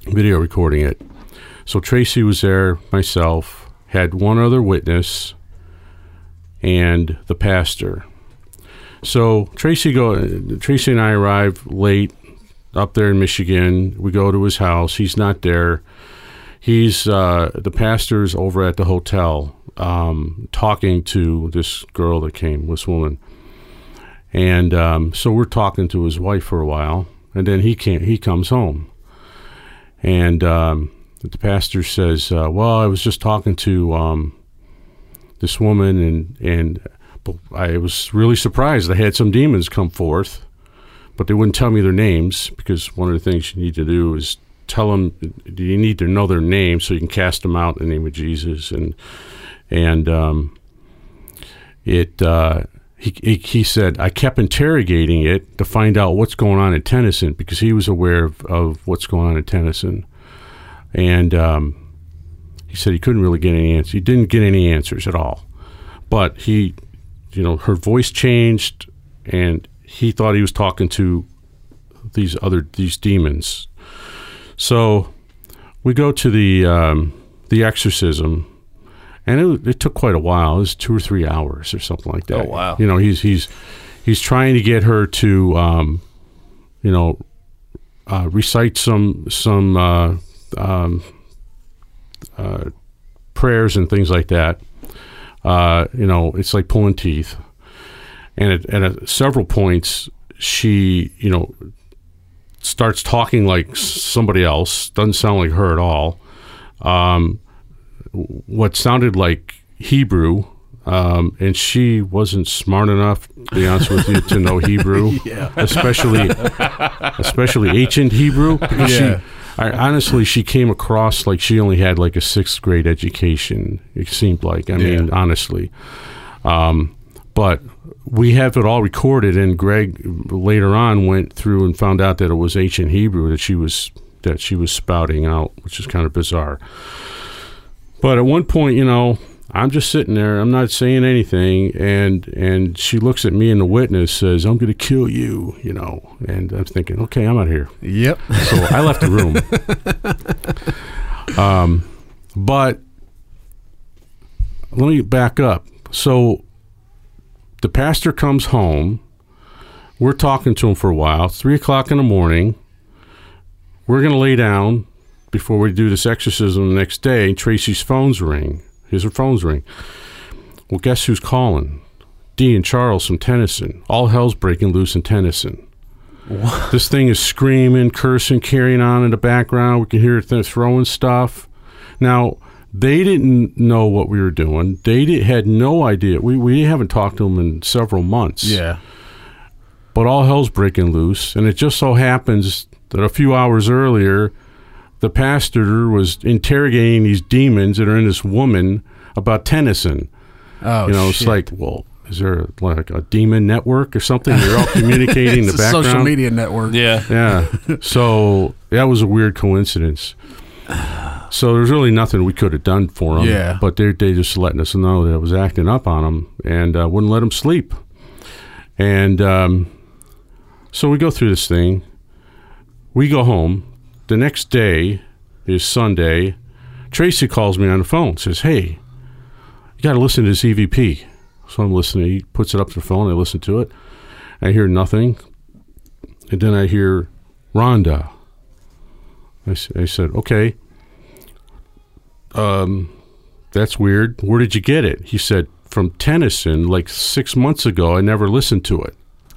video recording it. So Tracy was there, myself, had one other witness, and the pastor. So Tracy go. Tracy and I arrive late up there in Michigan. We go to his house. He's not there. He's uh, the pastor's over at the hotel um, talking to this girl that came, this woman. And um, so we're talking to his wife for a while, and then he can't. He comes home, and um, the pastor says, uh, "Well, I was just talking to um, this woman, and and I was really surprised. I had some demons come forth, but they wouldn't tell me their names because one of the things you need to do is tell them. You need to know their names so you can cast them out in the name of Jesus, and and um, it." Uh, he, he, he said, I kept interrogating it to find out what's going on in Tennyson because he was aware of, of what's going on in Tennyson. And um, he said he couldn't really get any answers. He didn't get any answers at all. But he, you know, her voice changed and he thought he was talking to these other, these demons. So we go to the, um, the exorcism and it, it took quite a while. It was two or three hours or something like that. Oh, wow. You know, he's he's he's trying to get her to, um, you know, uh, recite some some uh, um, uh, prayers and things like that. Uh, you know, it's like pulling teeth. And at, at a, several points, she, you know, starts talking like somebody else. Doesn't sound like her at all. Um, what sounded like Hebrew, um, and she wasn't smart enough, to be honest with you, to know Hebrew, especially especially ancient Hebrew. Yeah. she, I, honestly, she came across like she only had like a sixth grade education. It seemed like. I mean, honestly, um, but we have it all recorded, and Greg later on went through and found out that it was ancient Hebrew that she was that she was spouting out, which is kind of bizarre. But at one point, you know, I'm just sitting there. I'm not saying anything, and and she looks at me, and the witness says, "I'm going to kill you," you know. And I'm thinking, okay, I'm out of here. Yep. So I left the room. um, but let me back up. So the pastor comes home. We're talking to him for a while. Three o'clock in the morning. We're going to lay down before we do this exorcism the next day. Tracy's phones ring. His her phones ring. Well, guess who's calling? Dee and Charles from Tennyson. All hell's breaking loose in Tennyson. What? This thing is screaming, cursing, carrying on in the background. We can hear it throwing stuff. Now, they didn't know what we were doing. They did, had no idea. We, we haven't talked to them in several months. Yeah. But all hell's breaking loose. And it just so happens that a few hours earlier, the pastor was interrogating these demons that are in this woman about Tennyson. Oh, You know, it's like, well, is there like a demon network or something? They're all communicating in the a background. social media network. Yeah. Yeah. so that was a weird coincidence. So there's really nothing we could have done for them. Yeah. But they they just letting us know that it was acting up on them and uh, wouldn't let them sleep. And um, so we go through this thing. We go home. The next day is Sunday. Tracy calls me on the phone. Says, "Hey, you got to listen to this EVP." So I'm listening. He puts it up to the phone. I listen to it. I hear nothing. And then I hear Rhonda. I, I said, okay. Um, that's weird. Where did you get it? He said, from Tennyson, like six months ago. I never listened to it.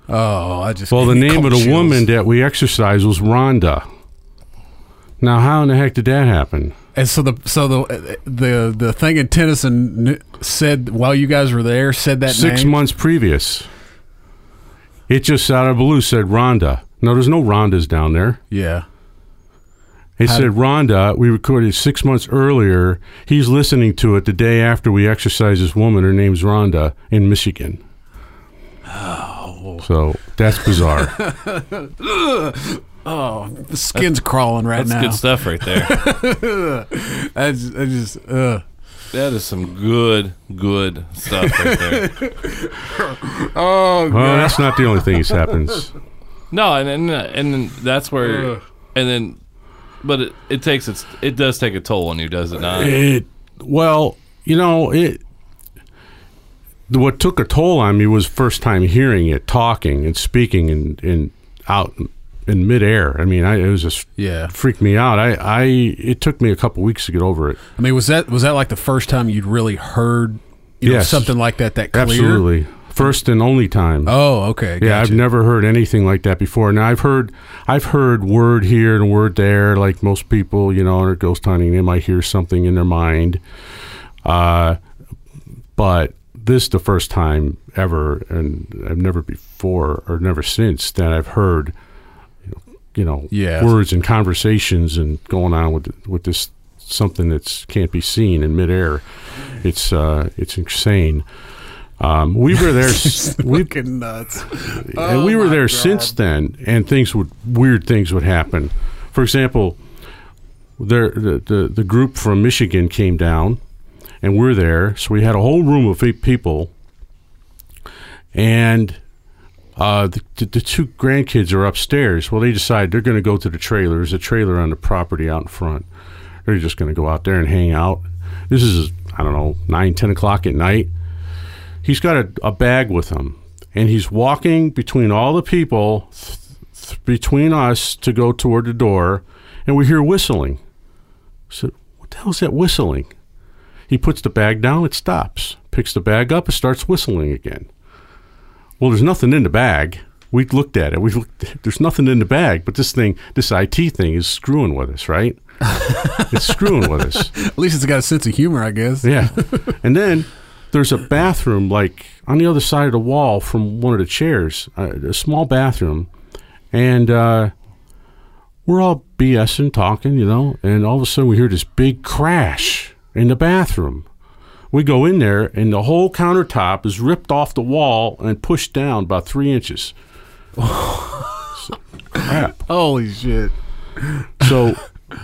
Oh, I just Well, the name of the chills. woman that we exorcised was Rhonda. Now, how in the heck did that happen? And so the so the the the thing in Tennyson said while you guys were there said that Six name? months previous. It just out of blue said Rhonda. No, there's no Rhondas down there. Yeah. It How said did- Rhonda. We recorded six months earlier. He's listening to it the day after we exorcise this woman. Her name's Rhonda in Michigan. Oh. So that's bizarre. Oh, the skin's crawling right That's now. good stuff right there. I just, I just uh. that is some good, good stuff right there. Oh, well, that's not the only thing that happens. No, and and, and then that's where, and then, but it, it takes its, it does take a toll on you, does it not? It well, you know it. What took a toll on me was first time hearing it, talking and speaking and, and out in midair. I mean, I, it was just Yeah. freaked me out. I, I it took me a couple weeks to get over it. I mean, was that was that like the first time you'd really heard you know, something like that that clear? Absolutely, first and only time. Oh, okay. Yeah, I've never heard anything like that before. Now I've heard, I've heard word here and word there, like most people, you know, are ghost hunting. They might hear something in their mind, uh, but this is the first time ever, and I've never before or never since that I've heard, you know, Yeah. words and conversations and going on with with this something that's can't be seen in midair. It's uh, it's insane. Um, we were there. we Fucking nuts. and we were there since then, and things would weird things would happen. For example, there the, the the group from Michigan came down, and we're there, so we had a whole room of eight people, and uh, the, the, two grandkids are upstairs. Well, they decide they're going to go to the trailer. There's a trailer on the property out in front. They're just going to go out there and hang out. This is I don't know nine ten o'clock at night he's got a, a bag with him and he's walking between all the people th- th- between us to go toward the door and we hear whistling. So what the hell's that whistling? He puts the bag down it stops picks the bag up and starts whistling again. Well there's nothing in the bag. We looked at it. We looked there's nothing in the bag but this thing this it thing is screwing with us right? It's screwing with us. At least it's got a sense of humor, I guess. yeah. and then there's a bathroom like on the other side of the wall from one of the chairs, uh, a small bathroom. And uh, we're all BSing, talking, you know, and all of a sudden we hear this big crash in the bathroom. We go in there, and the whole countertop is ripped off the wall and pushed down about three inches. So, crap. Holy shit. So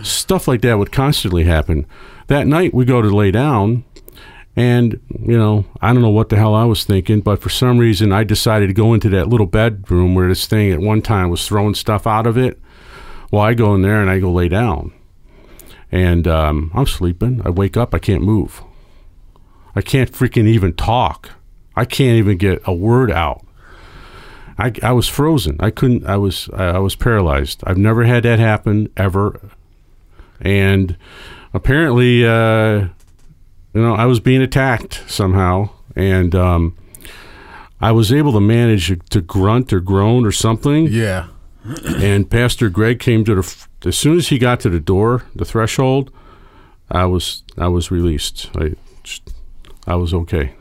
stuff like that would constantly happen. That night we go to lay down and you know, I don't know what the hell I was thinking, but for some reason I decided to go into that little bedroom where this thing at one time was throwing stuff out of it. Well, I go in there and I go lay down. And um, I'm sleeping. I wake up, I can't move. I can't freaking even talk. I can't even get a word out. I, I was frozen. I couldn't. I was I I was paralyzed. I've never had that happen ever, and apparently, uh, you know, I was being attacked somehow, and um, I was able to manage to grunt or groan or something. Yeah. And Pastor Greg came to the as soon as he got to the door, the threshold. I was I was released. I just, I was okay.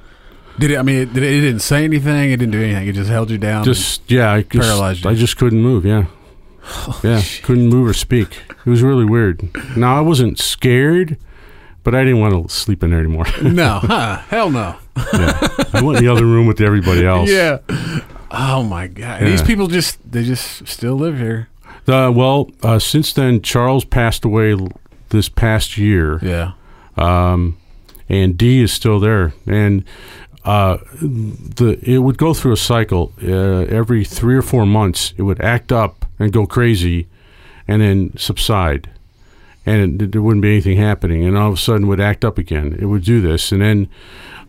Did it? I mean, it, did it, it didn't say anything. It didn't do anything. It just held you down. Just yeah, I just, Paralyzed you. I just couldn't move. Yeah, yeah, couldn't move or speak. It was really weird. Now I wasn't scared, but I didn't want to sleep in there anymore. no, huh? Hell no. yeah. I went in the other room with everybody else. Yeah. Oh my god. These people just they just still live here. Uh, well, uh, since then, Charles passed away this past year. Yeah. um, and Dee is still there. And uh, the it would go through a cycle. Uh, every three or four months, it would act up and go crazy, and then subside, and it, there wouldn't be anything happening. And all of a sudden, it would act up again. It would do this, and then,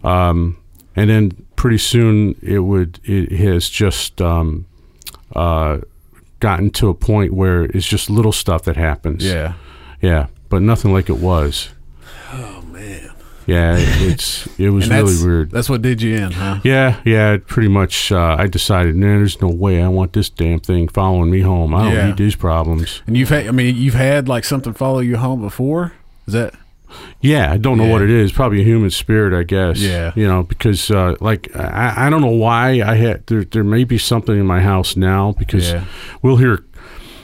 um, and then pretty soon, it would it has just. Um, uh, gotten to a point where it's just little stuff that happens Yeah. yeah, but nothing like it was. Yeah, it's it was really weird. That's what did you in, huh? Yeah, yeah, pretty much. Uh, I decided, man, there's no way I want this damn thing following me home. I don't Yeah. need these problems. And you've had, I mean, you've had like something follow you home before. Is that? Yeah, I don't know what Yeah. it is. Probably a human spirit, I guess. Yeah. you know, because uh, like I, I don't know why I had there. There may be something in my house now because Yeah. we'll hear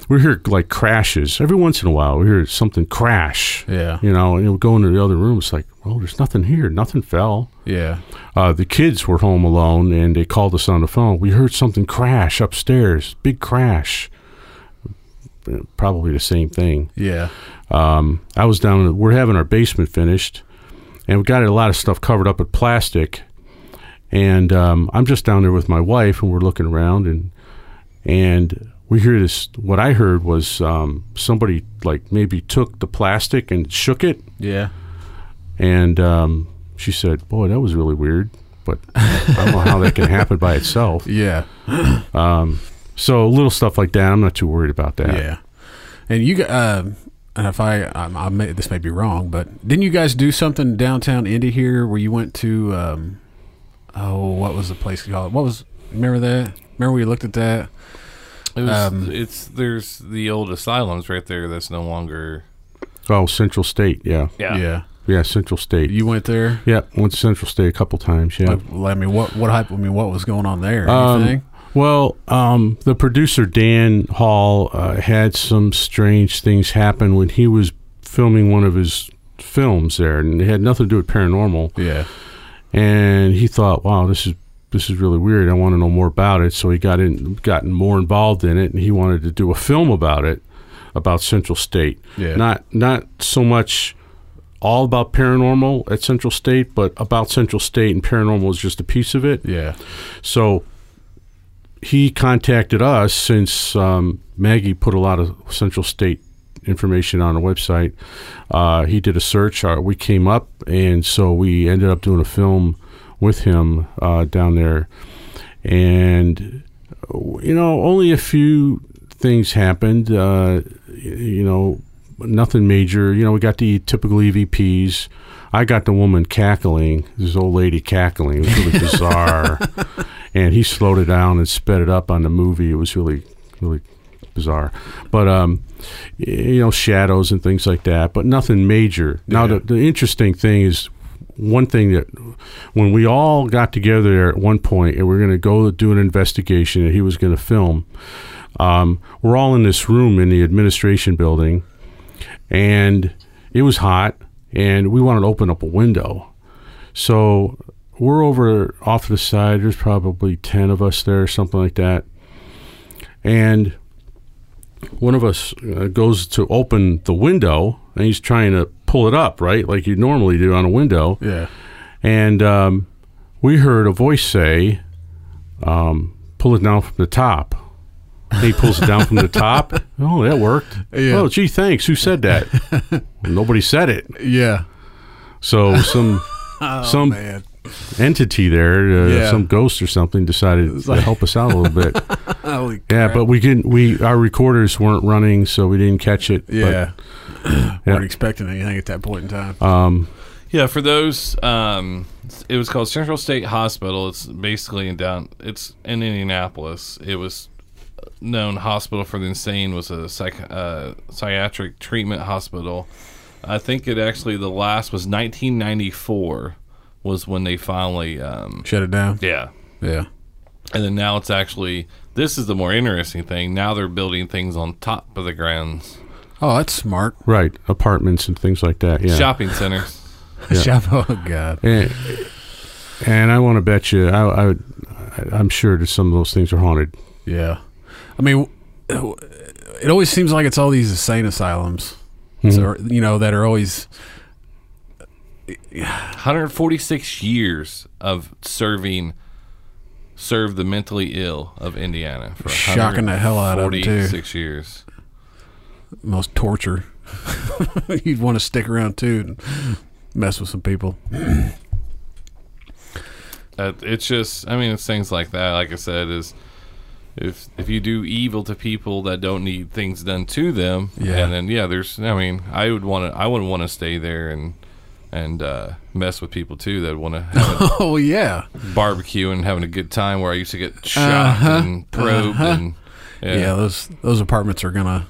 we hear like crashes every once in a while. We hear something crash. Yeah. You know, and we'll go into the other room. It's like, well, there's nothing here. Nothing fell. Yeah. uh, the kids were home alone and they called us on the phone. We heard something crash upstairs, big crash. Probably the same thing. Yeah. Um, I was down. We're having our basement finished, and we got a lot of stuff covered up with plastic. And um, I'm just down there with my wife, and we're looking around, and and we hear this. What I heard was um, somebody like maybe took the plastic and shook it, Yeah. And um, she said, "Boy, that was really weird." But I don't know how that can happen by itself. Yeah. Um, So little stuff like that, I'm not too worried about that. Yeah, and you got. Uh, and if I, I, I may, this may be wrong, but didn't you guys do something downtown Indy here where you went to? Um, oh, what was the place called? What was? Remember that? Remember we looked at that? It was, Um, it's there's the old asylums right there. That's no longer. Oh, Central State. Yeah. yeah. Yeah, Central State. You went there. yeah, went to Central State a couple times. Yeah. Like, I mean, what what hype? I mean, what was going on there? Um? Well, um, the producer Dan Hall uh, had some strange things happen when he was filming one of his films there, and it had nothing to do with paranormal. yeah. And he thought, "Wow, this is this is really weird. I want to know more about it." So he got in, gotten more involved in it, and he wanted to do a film about it, about Central State. Yeah. Not not so much all about paranormal at Central State, but about Central State and paranormal is just a piece of it. Yeah. So he contacted us since um, Maggie put a lot of Central State information on the website. Uh, he did a search. Uh, we came up, and so we ended up doing a film with him uh, down there. And you know, only a few things happened. Uh, you know, nothing major. You know, we got the typical EVPs. I got the woman cackling, this old lady cackling. It was really bizarre. and he slowed it down and sped it up on the movie. It was really, really bizarre. But, um, you know, shadows and things like that, but nothing major. Now, the, the interesting thing is one thing that when we all got together there at one point and we are going to go do an investigation and he was going to film, um, we're all in this room in the administration building and it was hot and we wanted to open up a window. So we're over off to the side. There's probably 10 of us there, something like that. And one of us uh, goes to open the window and he's trying to pull it up, right? Like you normally do on a window. Yeah. And um, we heard a voice say, um, pull it down from the top. And he pulls it down from the top. Oh, that worked. Yeah. Oh, gee, thanks. Who said that? Nobody said it. Yeah. So some some Oh, Man. entity there, uh, Yeah. some ghost or something, decided to help us out a little bit. Holy yeah, crap. but we didn't. We our recorders weren't running, so we didn't catch it. but, yeah. Yeah. weren't expecting anything at that point in time. um, Yeah, for those, um, it was called Central State Hospital. It's basically in down. It's in Indianapolis. It was known hospital for the insane was a psych, uh, psychiatric treatment hospital. I think it actually the last was 1994 was when they finally um, Shut it down. yeah Yeah. and then now it's actually this is the more interesting thing now they're building things on top of the grounds Oh, that's smart. right, apartments and things like that. Yeah, shopping centers Shop- Oh God. And, and I want to bet you, I, I, I'm sure that some of those things are haunted. Yeah. I mean, it always seems like it's all these insane asylums, so, you know, that are always 146 years of serving serve the mentally ill of Indiana for Shocking the hell out of 'em, too. Six years. most torture. You'd want to stick around too and mess with some people. Uh, it's just, I mean, it's things like that. Like I said, is if if you do evil to people that don't need things done to them, Yeah. and then yeah, there's. I mean, I would want to. I wouldn't want to stay there and and uh, mess with people too that want to Oh yeah. barbecue and having a good time. Where I used to get shot and probed and yeah, yeah. Those those apartments are gonna.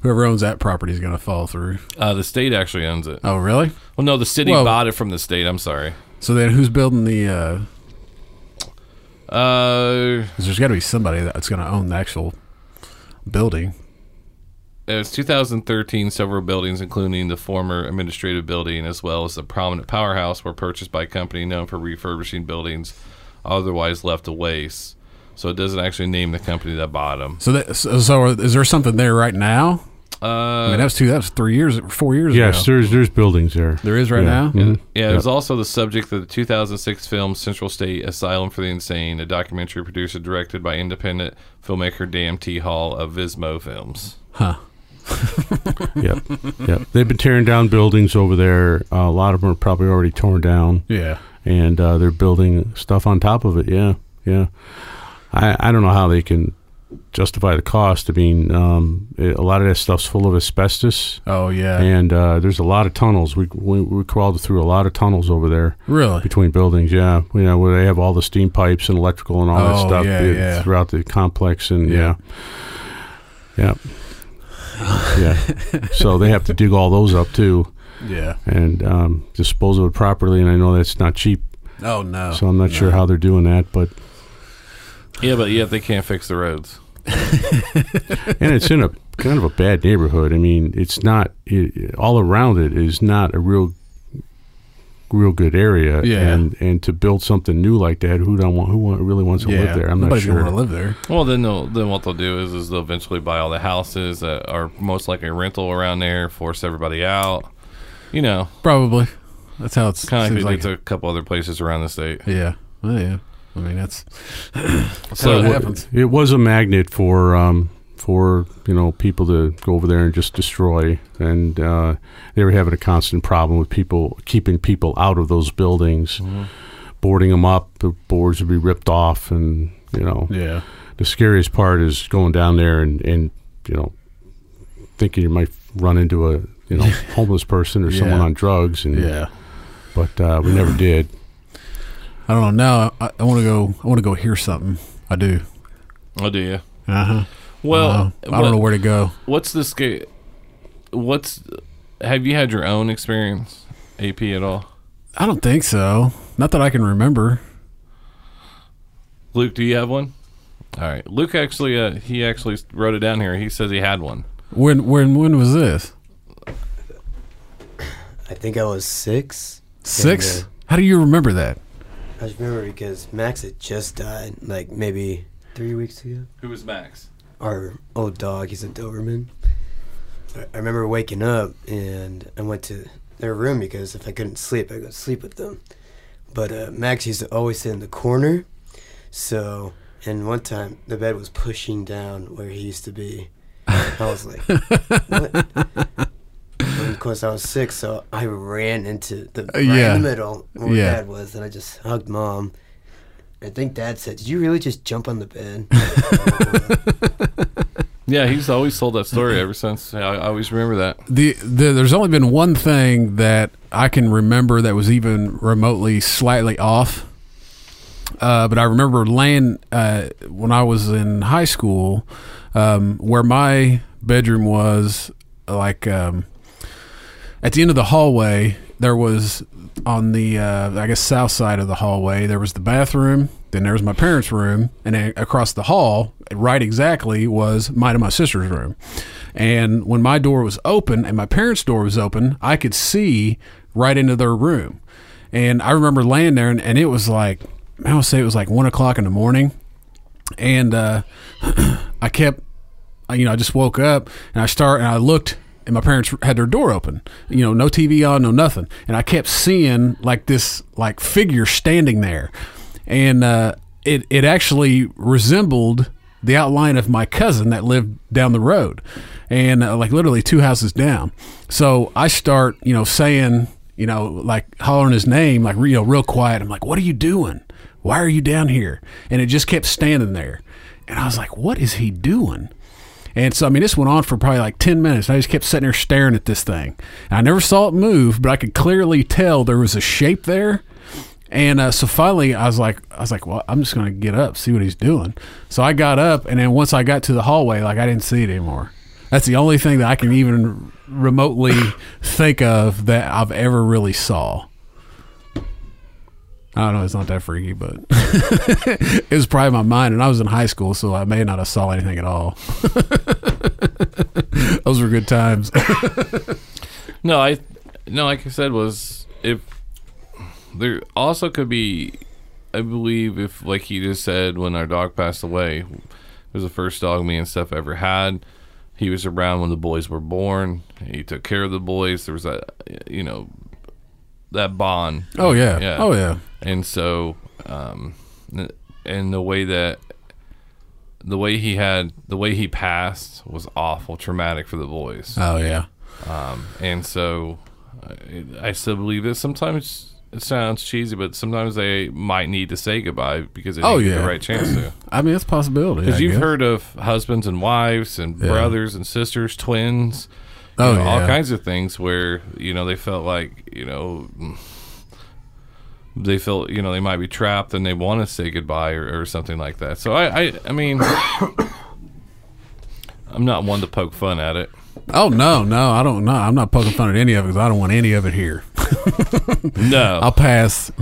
Whoever owns that property is gonna fall through. Uh, the state actually owns it. Oh really? Well, no, the city Well- bought it from the state. I'm sorry. So then, who's building the? uh Uh, there's got to be somebody that's gonna own the actual building. It was 2013. Several buildings, including the former administrative building as well as the prominent powerhouse, were purchased by a company known for refurbishing buildings otherwise left to waste. So it doesn't actually name the company that bought them. So that so, so is there something there right now? I Uh, mean, that was two. That was three years, four years Yes, ago. there's there's buildings there. There is right Yeah. now. Mhm. yeah, it was also the subject of the 2006 film Central State Asylum for the Insane, a documentary produced and directed by independent filmmaker Dan T. Hall of Vismo Films. Huh. Yep, yep. They've been tearing down buildings over there. Uh, a lot of them are probably already torn down, Yeah. and uh, they're building stuff on top of it. Yeah, yeah. I I don't know how they can justify the cost. I mean, um, it- a lot of that stuff's full of asbestos, Oh yeah. and uh, there's a lot of tunnels. We, we we crawled through a lot of tunnels over there really? between buildings. Yeah, you know where they have all the steam pipes and electrical and all that Oh, stuff yeah, uh, yeah. throughout the complex, and Yeah. yeah, yeah, yeah. so they have to dig all those up too Yeah. and um, dispose of it properly. And I know that's not cheap, Oh no. so I'm not sure how they're doing that, but. Yeah, but yet they can't fix the roads. and it's in a kind of a bad neighborhood. I mean, it's not it, all around it is not a real, real good area. Yeah. and and to build something new like that, who don't want who want, really wants to yeah. live there? I'm not sure. want to live there. Well, then they'll, then what they'll do is is they'll eventually buy all the houses that are most likely rental around there, force everybody out. You know, Probably. That's how it's kind of like like. they to a couple other places around the state. yeah. Well, yeah. I mean, that's So It- happens. It was a magnet for um, for you know people to go over there and just destroy, and uh, they were having a constant problem with people keeping people out of those buildings, boarding them up. The boards would be ripped off, and you know yeah. the scariest part is going down there and, and you know thinking you might run into a you know homeless person or someone on drugs and Yeah. but uh, we never did I don't know. Now I, I want to go. I want to go hear something. I do. I do Yeah. Uh huh. Well, I don't know where to go. What's the scale? What's have you had your own experience, AP at all? I don't think so. Not that I can remember. Luke, do you have one? All right, Luke actually uh, he actually wrote it down here. He says he had one. When when when was this? I think I was six. Six. And, How do you remember that? I just remember because Max had just died, like maybe three weeks ago. Who was Max? Our old dog, he's a Doberman. I- remember waking up and I went to their room because if I couldn't sleep, I could sleep with them. But uh, Max used to always sit in the corner. So, and one time the bed was pushing down where he used to be. I was like, what? And course, I was sick, so I ran into the right yeah. in the middle where Yeah. Dad was, and I just hugged Mom. I think Dad said, "Did you really just jump on the bed?" Yeah, he's always told that story ever since. I, I always remember that. The, the there's only been one thing that I can remember that was even remotely slightly off. Uh, but I remember laying uh, when I was in high school, um, where my bedroom was, like um, at the end of the hallway. There was on the uh, I guess south side of the hallway. There was the bathroom. Then there was my parents' room, and then across the hall, right exactly, was mine and my sister's room. And when my door was open and my parents' door was open, I could see right into their room. And I remember laying there, and, and it was like I would say it was like one o'clock in the morning, and uh, I kept, you know, I just woke up and I start and I looked. And my parents had their door open, you know, no TV on, no nothing, and I kept seeing like this like figure standing there, and uh, it it actually resembled the outline of my cousin that lived down the road, and uh, like literally two houses down. So I start, you know, saying, you know, like hollering his name, like you know, real quiet. I'm like, "What are you doing? Why are you down here?" And it just kept standing there, and I was like, "What is he doing?" And so, I mean, this went on for probably like 10 minutes. I just kept sitting there staring at this thing. And I never saw it move, but I could clearly tell there was a shape there. And uh, so finally, I was like, I was like, well, I'm just going to get up, see what he's doing. So I got up, and then once I got to the hallway, like I didn't see it anymore. That's the only thing that I can even remotely think of that I've ever really saw. I don't know. It's not that freaky, but it was probably my mind, and I was in high school, so I may not have saw anything at all. Those were good times. No, I no, like I said, was if there also could be, I believe, if like he just said, when our dog passed away, it was the first dog me and Steph ever had. He was around when the boys were born. He took care of the boys. There was that, you know, that bond. oh yeah. Yeah. Oh yeah. And so um and the way that the way he had the way he passed was awful traumatic for the boys Oh yeah. um and so I, I still believe that sometimes it sounds cheesy, but sometimes they might need to say goodbye because they Oh, didn't yeah. the right chance to. I mean, it's a possibility. Because you've guess. heard of husbands and wives and Yeah. brothers and sisters, twins, you Oh, know, all kinds of things where you know they felt like you know they feel you know they might be trapped and they want to say goodbye or, or something like that. So I, I, I mean, I'm not one to poke fun at it. Oh no, no, I don't. No, I'm not poking fun at any of it because I don't want any of it here. No, I'll pass.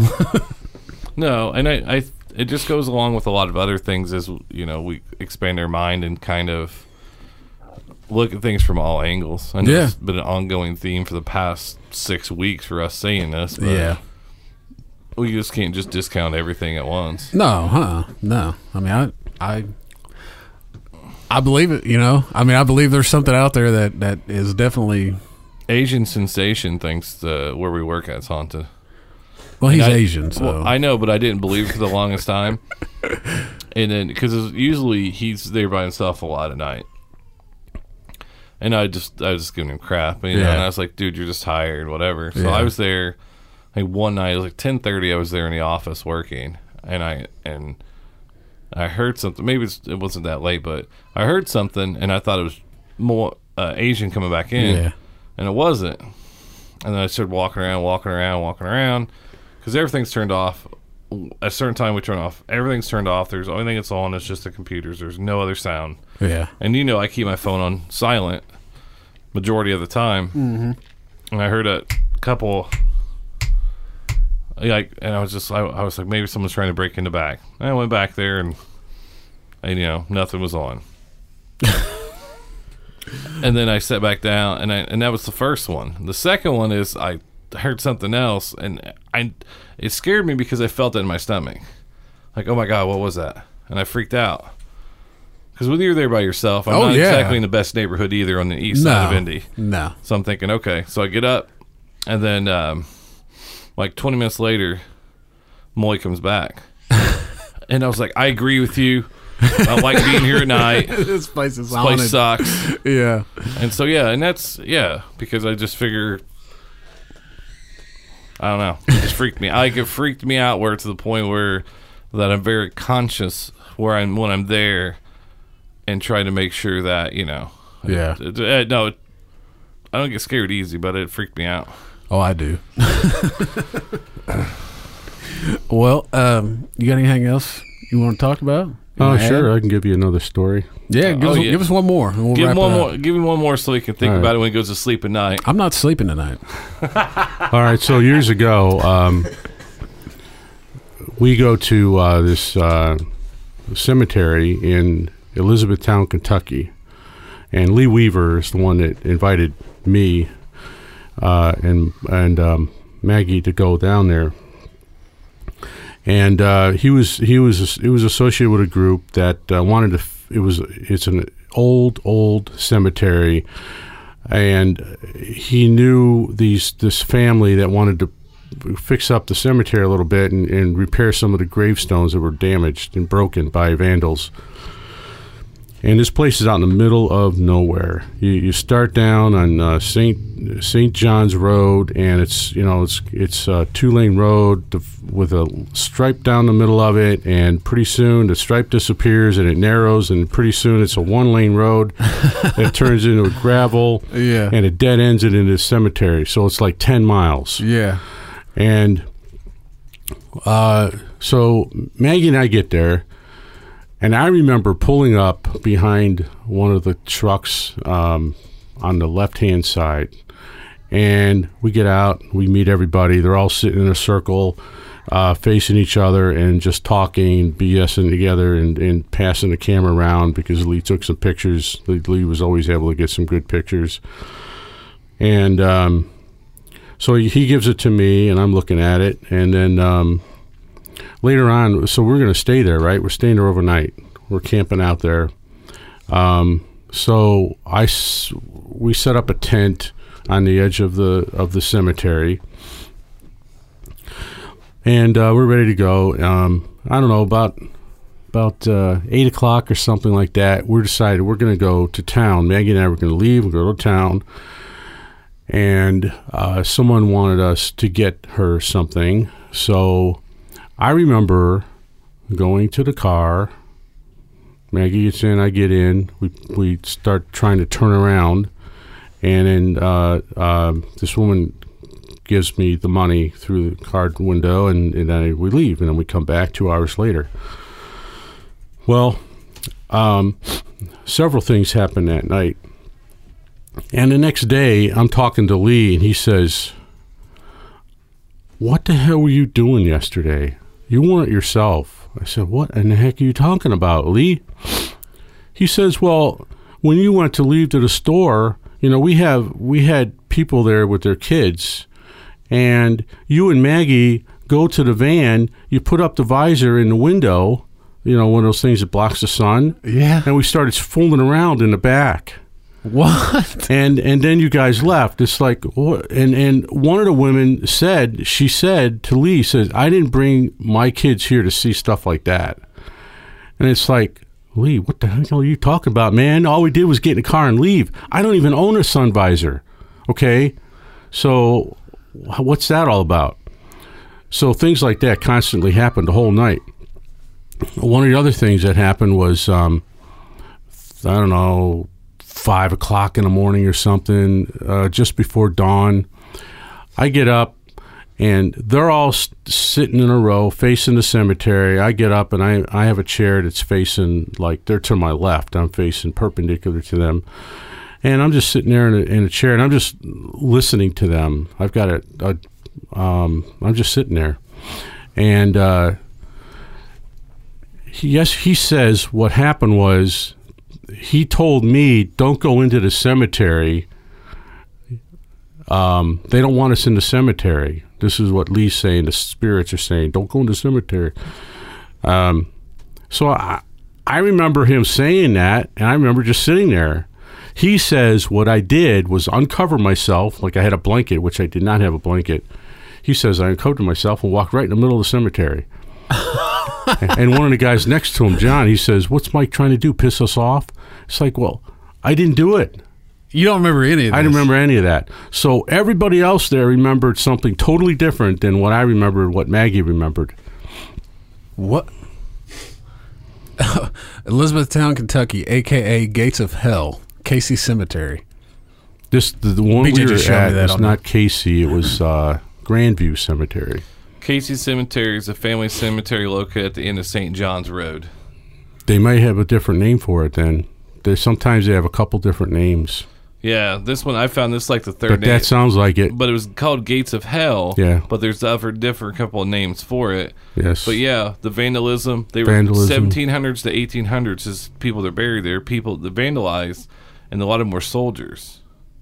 No, and I, I, it just goes along with a lot of other things as you know we expand our mind and kind of look at things from all angles. I know Yeah. it's been an ongoing theme for the past six weeks for us saying this. But yeah. We just can't just discount everything at once. No, huh? No. I mean, I, I, I believe it. You know, I mean, I believe there's something out there that that is definitely. Asian sensation thinks the where we work at's haunted. Well, he's I- Asian, so Well, I know, but I didn't believe it for the longest time. And then, because usually he's there by himself a lot at night, and I just I was just giving him crap, you know. Yeah. And I was like, "Dude, you're just tired, whatever." So Yeah. I was there. Like one night, it was like ten thirty. I was there in the office working, and I and I heard something. Maybe it's, it wasn't that late, but I heard something, and I thought it was more uh, Asian coming back in, Yeah. and it wasn't. And then I started walking around, walking around, walking around, because everything's turned off. At a certain time, we turn off. Everything's turned off. There's the only thing that's on is just the computers. There's no other sound. yeah, And you know, I keep my phone on silent majority of the time. Mm-hmm. And I heard a couple, like, and I was just, I, I was like, maybe someone's trying to break in the back. And I went back there, and, and you know, nothing was on. and then I sat back down, and I, and that was the first one. The second one is I heard something else, and I, it scared me because I felt it in my stomach, like, oh my god, what was that? And I freaked out. Because when you're there by yourself, I'm Oh, not yeah. exactly in the best neighborhood either on the east side of Indy. no, So I'm thinking, okay. So I get up, and then um, like 20 minutes later, Moy comes back, and I was like, I agree with you. I like being here at night. This this place is place sucks. Yeah, And so yeah, and that's yeah because I just figure. I don't know. It just freaked me. Like it freaked me out where to the point where that I'm very conscious where I'm when I'm there, and try to make sure that you know. Yeah. It- it- no, it- I don't get scared easy, but it freaked me out. Oh, I do. well, um, you got anything else you want to talk about? You Oh, sure. add? I can give you another story. Yeah, give, Oh, us, yeah. give us one more. And we'll Give wrap one it up. more. Give him one more so he can think All right. about it when he goes to sleep at night. I'm not sleeping tonight. All right. So years ago, um, we go to uh, this uh, cemetery in Elizabethtown, Kentucky, and Lee Weaver is the one that invited me uh, and and um, Maggie to go down there. And uh, he was he was he was associated with a group that uh, wanted to. f- It was it's an old old cemetery and he knew these this family that wanted to fix up the cemetery a little bit and, and repair some of the gravestones that were damaged and broken by vandals. And this place is out in the middle of nowhere. You, you start down on uh, Saint Saint John's Road, and it's you know it's it's a two lane road to, with a stripe down the middle of it, and pretty soon the stripe disappears and it narrows, and pretty soon it's a one lane road that turns into a gravel Yeah. and it dead ends it into a cemetery. So it's like ten miles. Yeah. And uh, so Maggie and I get there, and I remember pulling up behind one of the trucks um, on the left hand side. And we get out, we meet everybody. They're all sitting in a circle, uh, facing each other and just talking, BSing together, and, and passing the camera around because Lee took some pictures. Lee was always able to get some good pictures. And um, so he he gives it to me, and I'm looking at it. And then um, later on, so we're going to stay there, right? We're staying there overnight. We're camping out there. Um, so I we set up a tent on the edge of the of the cemetery, and uh, we're ready to go. Um, I don't know about about uh, eight o'clock or something like that. We're decided we're going to go to town. Maggie and I were going to leave and go to town and uh, someone wanted us to get her something. So I remember going to the car. Maggie gets in, I get in. We we start trying to turn around, and then uh, uh, this woman gives me the money through the card window, and, and then we leave, and then we come back two hours later. Well, um, several things happened that night. And the next day, I'm talking to Lee, and he says, What the hell were you doing yesterday? You weren't yourself. I said, What in the heck are you talking about, Lee? He says, Well, when you went to leave to the store, you know, we have we had people there with their kids, and you and Maggie go to the van, you put up the visor in the window, you know, one of those things that blocks the sun, Yeah. and we started fooling around in the back What? and and then you guys left. It's like, and and one of the women said, she said to Lee, says, I didn't bring my kids here to see stuff like that. And it's like, Lee, what the hell are you talking about, man? All we did was get in the car and leave. I don't even own a sun visor. Okay, so what's that all about? So things like that constantly happened the whole night. One of the other things that happened was, um, I don't know, five o'clock in the morning or something, uh, just before dawn. I get up and they're all sitting in a row facing the cemetery. I get up and I, I have a chair that's facing, like, they're to my left. I'm facing perpendicular to them. And I'm just sitting there in a, in a chair and I'm just listening to them. I've got a, a um, I'm just sitting there. And, uh, he- yes, he says what happened was he told me, "Don't go into the cemetery. Um, they don't want us in the cemetery." This is what Lee's saying. The spirits are saying, "Don't go in the cemetery." Um, so I, I remember him saying that, and I remember just sitting there. He says what I did was uncover myself, like I had a blanket, which I did not have a blanket. He says I uncovered myself and walked right in the middle of the cemetery. and one of the guys next to him, John, he says, "What's Mike trying to do? Piss us off?" It's like, well, I didn't do it. You don't remember any of this? I didn't remember any of that. So everybody else there remembered something totally different than what I remembered, what Maggie remembered. What? Elizabethtown, Kentucky, aka Gates of Hell, Casey Cemetery. This the, the one BJ we were just showed me at that was on not Casey. It was uh, Grandview Cemetery. Casey Cemetery is a family cemetery located at the end of St. John's Road. They might have a different name for it. Then there's sometimes they have a couple different names, Yeah, this one I found this like the third but name. that sounds like it. but it was called Gates of Hell. Yeah. But there's other different couple of names for it. Yes, But yeah, the vandalism. They were 1700s to 1800s is people that are buried there. People that vandalized, and a lot of them were soldiers.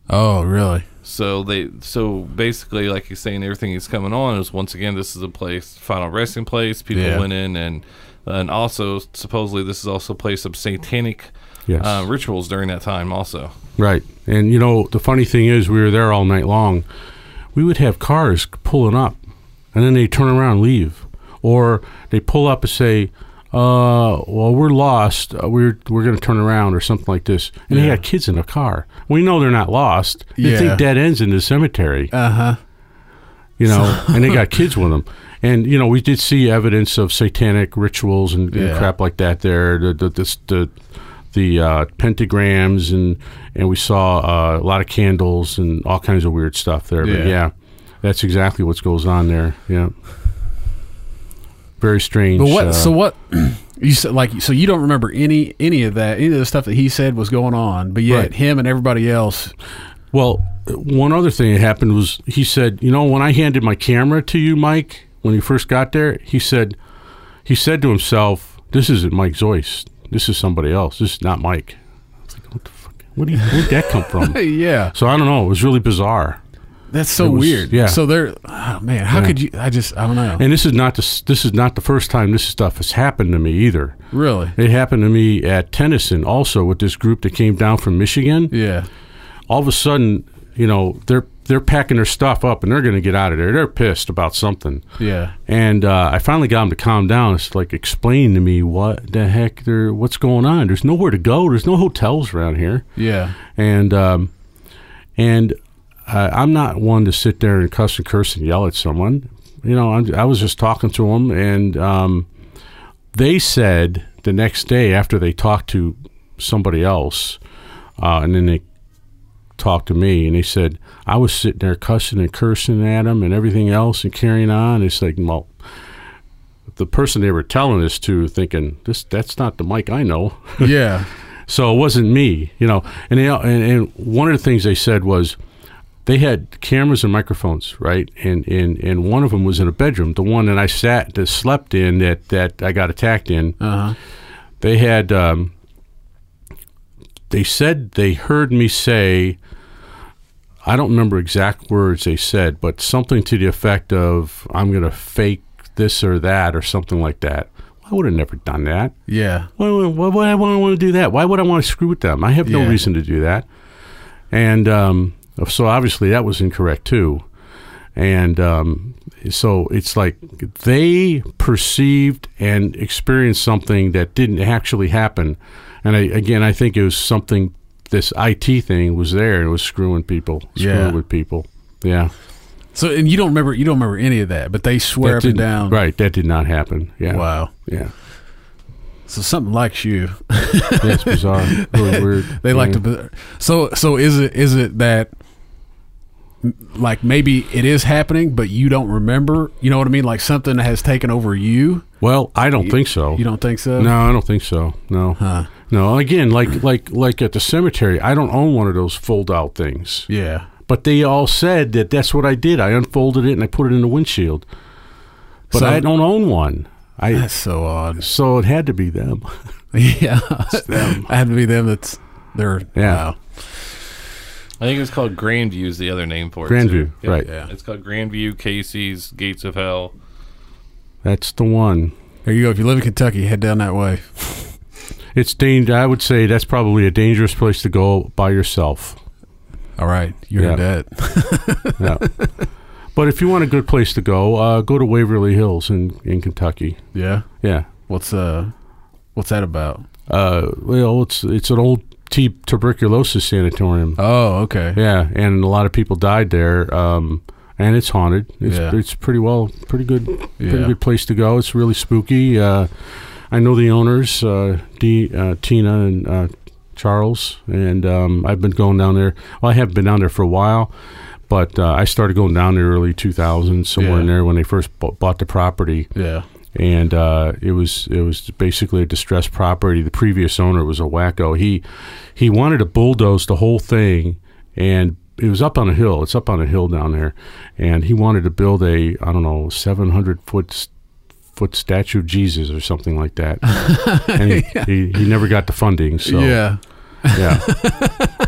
Oh, really? So they so basically, like you're saying, everything is coming on is once again this is a place, final resting place. People Yeah. went in and and also supposedly this is also a place of satanic yes, uh, rituals during that time. Also, right. And you know the funny thing is, we were there all night long. We would have cars pulling up, and then they turn around and leave, or they pull up and say, uh, well, we're lost. Uh, we're we're going to turn around or something like this. And they Yeah. got kids in the car. We know they're not lost. They Yeah. think dead ends in the cemetery, Uh huh. you know, and they got kids with them. And you know, we did see evidence of satanic rituals and, and crap like that there. The the the, the, the uh, pentagrams and and we saw uh, a lot of candles and all kinds of weird stuff there. But Yeah. yeah, that's exactly what goes on there. Yeah. Very strange. But what? uh, so what? You said like so you don't remember any any of that any of the stuff that he said was going on, but yet Right. him and everybody else. Well, one other thing that happened was he said, you know, when I handed my camera to you, Mike, when he first got there, he said, he said to himself, "This isn't Mike Zoyce. This is somebody else. This is not Mike." I was like, "What the fuck? Where did where'd that come from?" yeah, so I don't know. It was really bizarre. that's so was- weird. yeah. So they're oh man, how Yeah. could you? I just I don't know. And this is not the this is not the first time this stuff has happened to me either. really? It happened to me at Tennyson also with this group that came down from Michigan. Yeah. all of a sudden, you know, they're they're packing their stuff up and they're going to get out of there. They're pissed about something. Yeah. And uh, I finally got them to calm down. It's like explain to me what the heck they're what's going on. There's nowhere to go. There's no hotels around here. Yeah. And um, and uh, I'm not one to sit there and cuss and curse and yell at someone. You know, I'm, I was just talking to them, and um, they said the next day after they talked to somebody else, uh, and then they talked to me, and they said I was sitting there cussing and cursing at them and everything else and carrying on. It's like, well, the person they were telling this to, thinking this that's not the Mike I know. Yeah. So it wasn't me, you know. And, they, and and one of the things they said was they had cameras and microphones, right? And and and one of them was in a bedroom, the one that I sat that slept in that that I got attacked in. Uh huh. They had um, they said they heard me say I don't remember exact words they said, but something to the effect of I'm going to fake this or that or something like that. I would have never done that. Yeah. Why, why, why would I want to do that? Why would I want to screw with them? I have no Yeah. reason to do that. And um, so obviously that was incorrect too. And um, so it's like they perceived and experienced something that didn't actually happen. And I, again, I think it was something. This IT thing was there and it was screwing people, screwing Yeah. with people. Yeah, So and you don't remember you don't remember any of that, but they swear That up and down. Right, that did not happen. Yeah, Wow. yeah, So something likes you. that's bizarre, really weird. They like to. So so is it is it that like maybe it is happening, but you don't remember? You know what I mean? Like something has taken over you. Well, I don't think so. You don't think so? No, I don't think so. No, Huh. No. Again, like like like at the cemetery, I don't own one of those fold out things. Yeah. But they all said that that's what I did. I unfolded it and I put it in the windshield. But So- I don't own one. I That's so odd. so it had to be them. yeah. them. I had to be them. That's they're Yeah. wow. I think it's called Grandview is the other name for it. Grandview, too. right. Yeah. It's called Grandview, Casey's, Gates of Hell. That's the one. There you go. If you live in Kentucky, head down that way. It's danger. I would say that's probably a dangerous place to go by yourself. All right, you heard Yeah. that. Yeah. but if you want a good place to go, uh, go to Waverly Hills in in Kentucky. Yeah. Yeah. What's uh, what's that about? Uh, well, it's it's an old t- tuberculosis sanatorium. Oh, okay. Yeah, and a lot of people died there. Um, and it's haunted. It's Yeah. it's pretty well, pretty good, pretty Yeah. good place to go. It's really spooky. Uh, I know the owners, uh, D, uh, Tina and uh, Charles, and um, I've been going down there. Well, I haven't been down there for a while, but uh, I started going down there early 2000s, somewhere Yeah. in there when they first bought, bought the property Yeah. and uh, it was it was basically a distressed property. The previous owner was a wacko. He he wanted to bulldoze the whole thing, and it was up on a hill. It's up on a hill down there, and he wanted to build a I don't know seven hundred foot s- foot statue of Jesus or something like that. and he, he, he never got the funding. So yeah. yeah.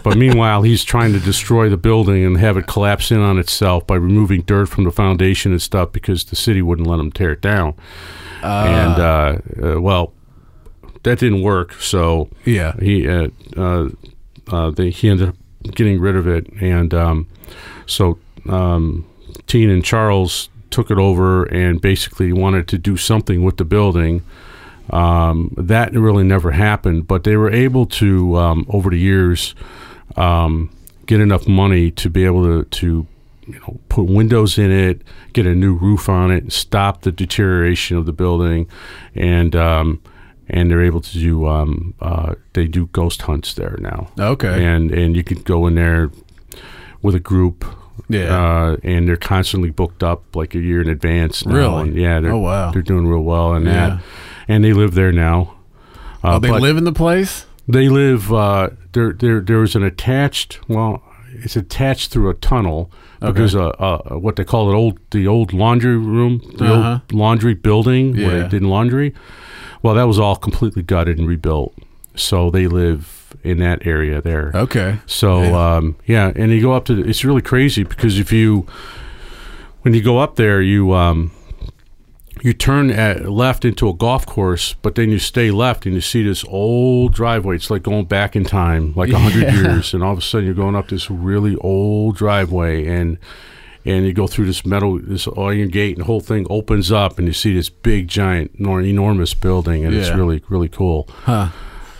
but meanwhile, he's trying to destroy the building and have it collapse in on itself by removing dirt from the foundation and stuff because the city wouldn't let him tear it down. and uh, uh, well, that didn't work. So Yeah. he uh, uh, uh, they, he ended up getting rid of it, and um, so um, Teen and Charles took it over and basically wanted to do something with the building. Um, that really never happened, but they were able to um, over the years um, get enough money to be able to to you know put windows in it, get a new roof on it, stop the deterioration of the building, and um, and they're able to do um, uh, they do ghost hunts there now, Okay. and and you could go in there with a group. Yeah. uh, and they're constantly booked up like a year in advance. Now, Really? and yeah. They're, Oh, wow. They're doing real well in Yeah. that, and they live there now. Uh, oh, they live in the place. they live uh, there. There, there was an attached. Well, it's attached through a tunnel because uh, uh, what they call it old the old laundry room, the Uh-huh. old laundry building where they did laundry. Well, that was all completely gutted and rebuilt. So they live in that area there. Okay. So Yeah. um, yeah, and you go up to the, it's really crazy because if you when you go up there, you um, you turn at left into a golf course, but then you stay left and you see this old driveway. It's like going back in time, like a hundred Yeah. years, and all of a sudden you're going up this really old driveway and. And you go through this metal, this iron gate, and the whole thing opens up, and you see this big, giant, enormous building, and it's really, really cool. Huh.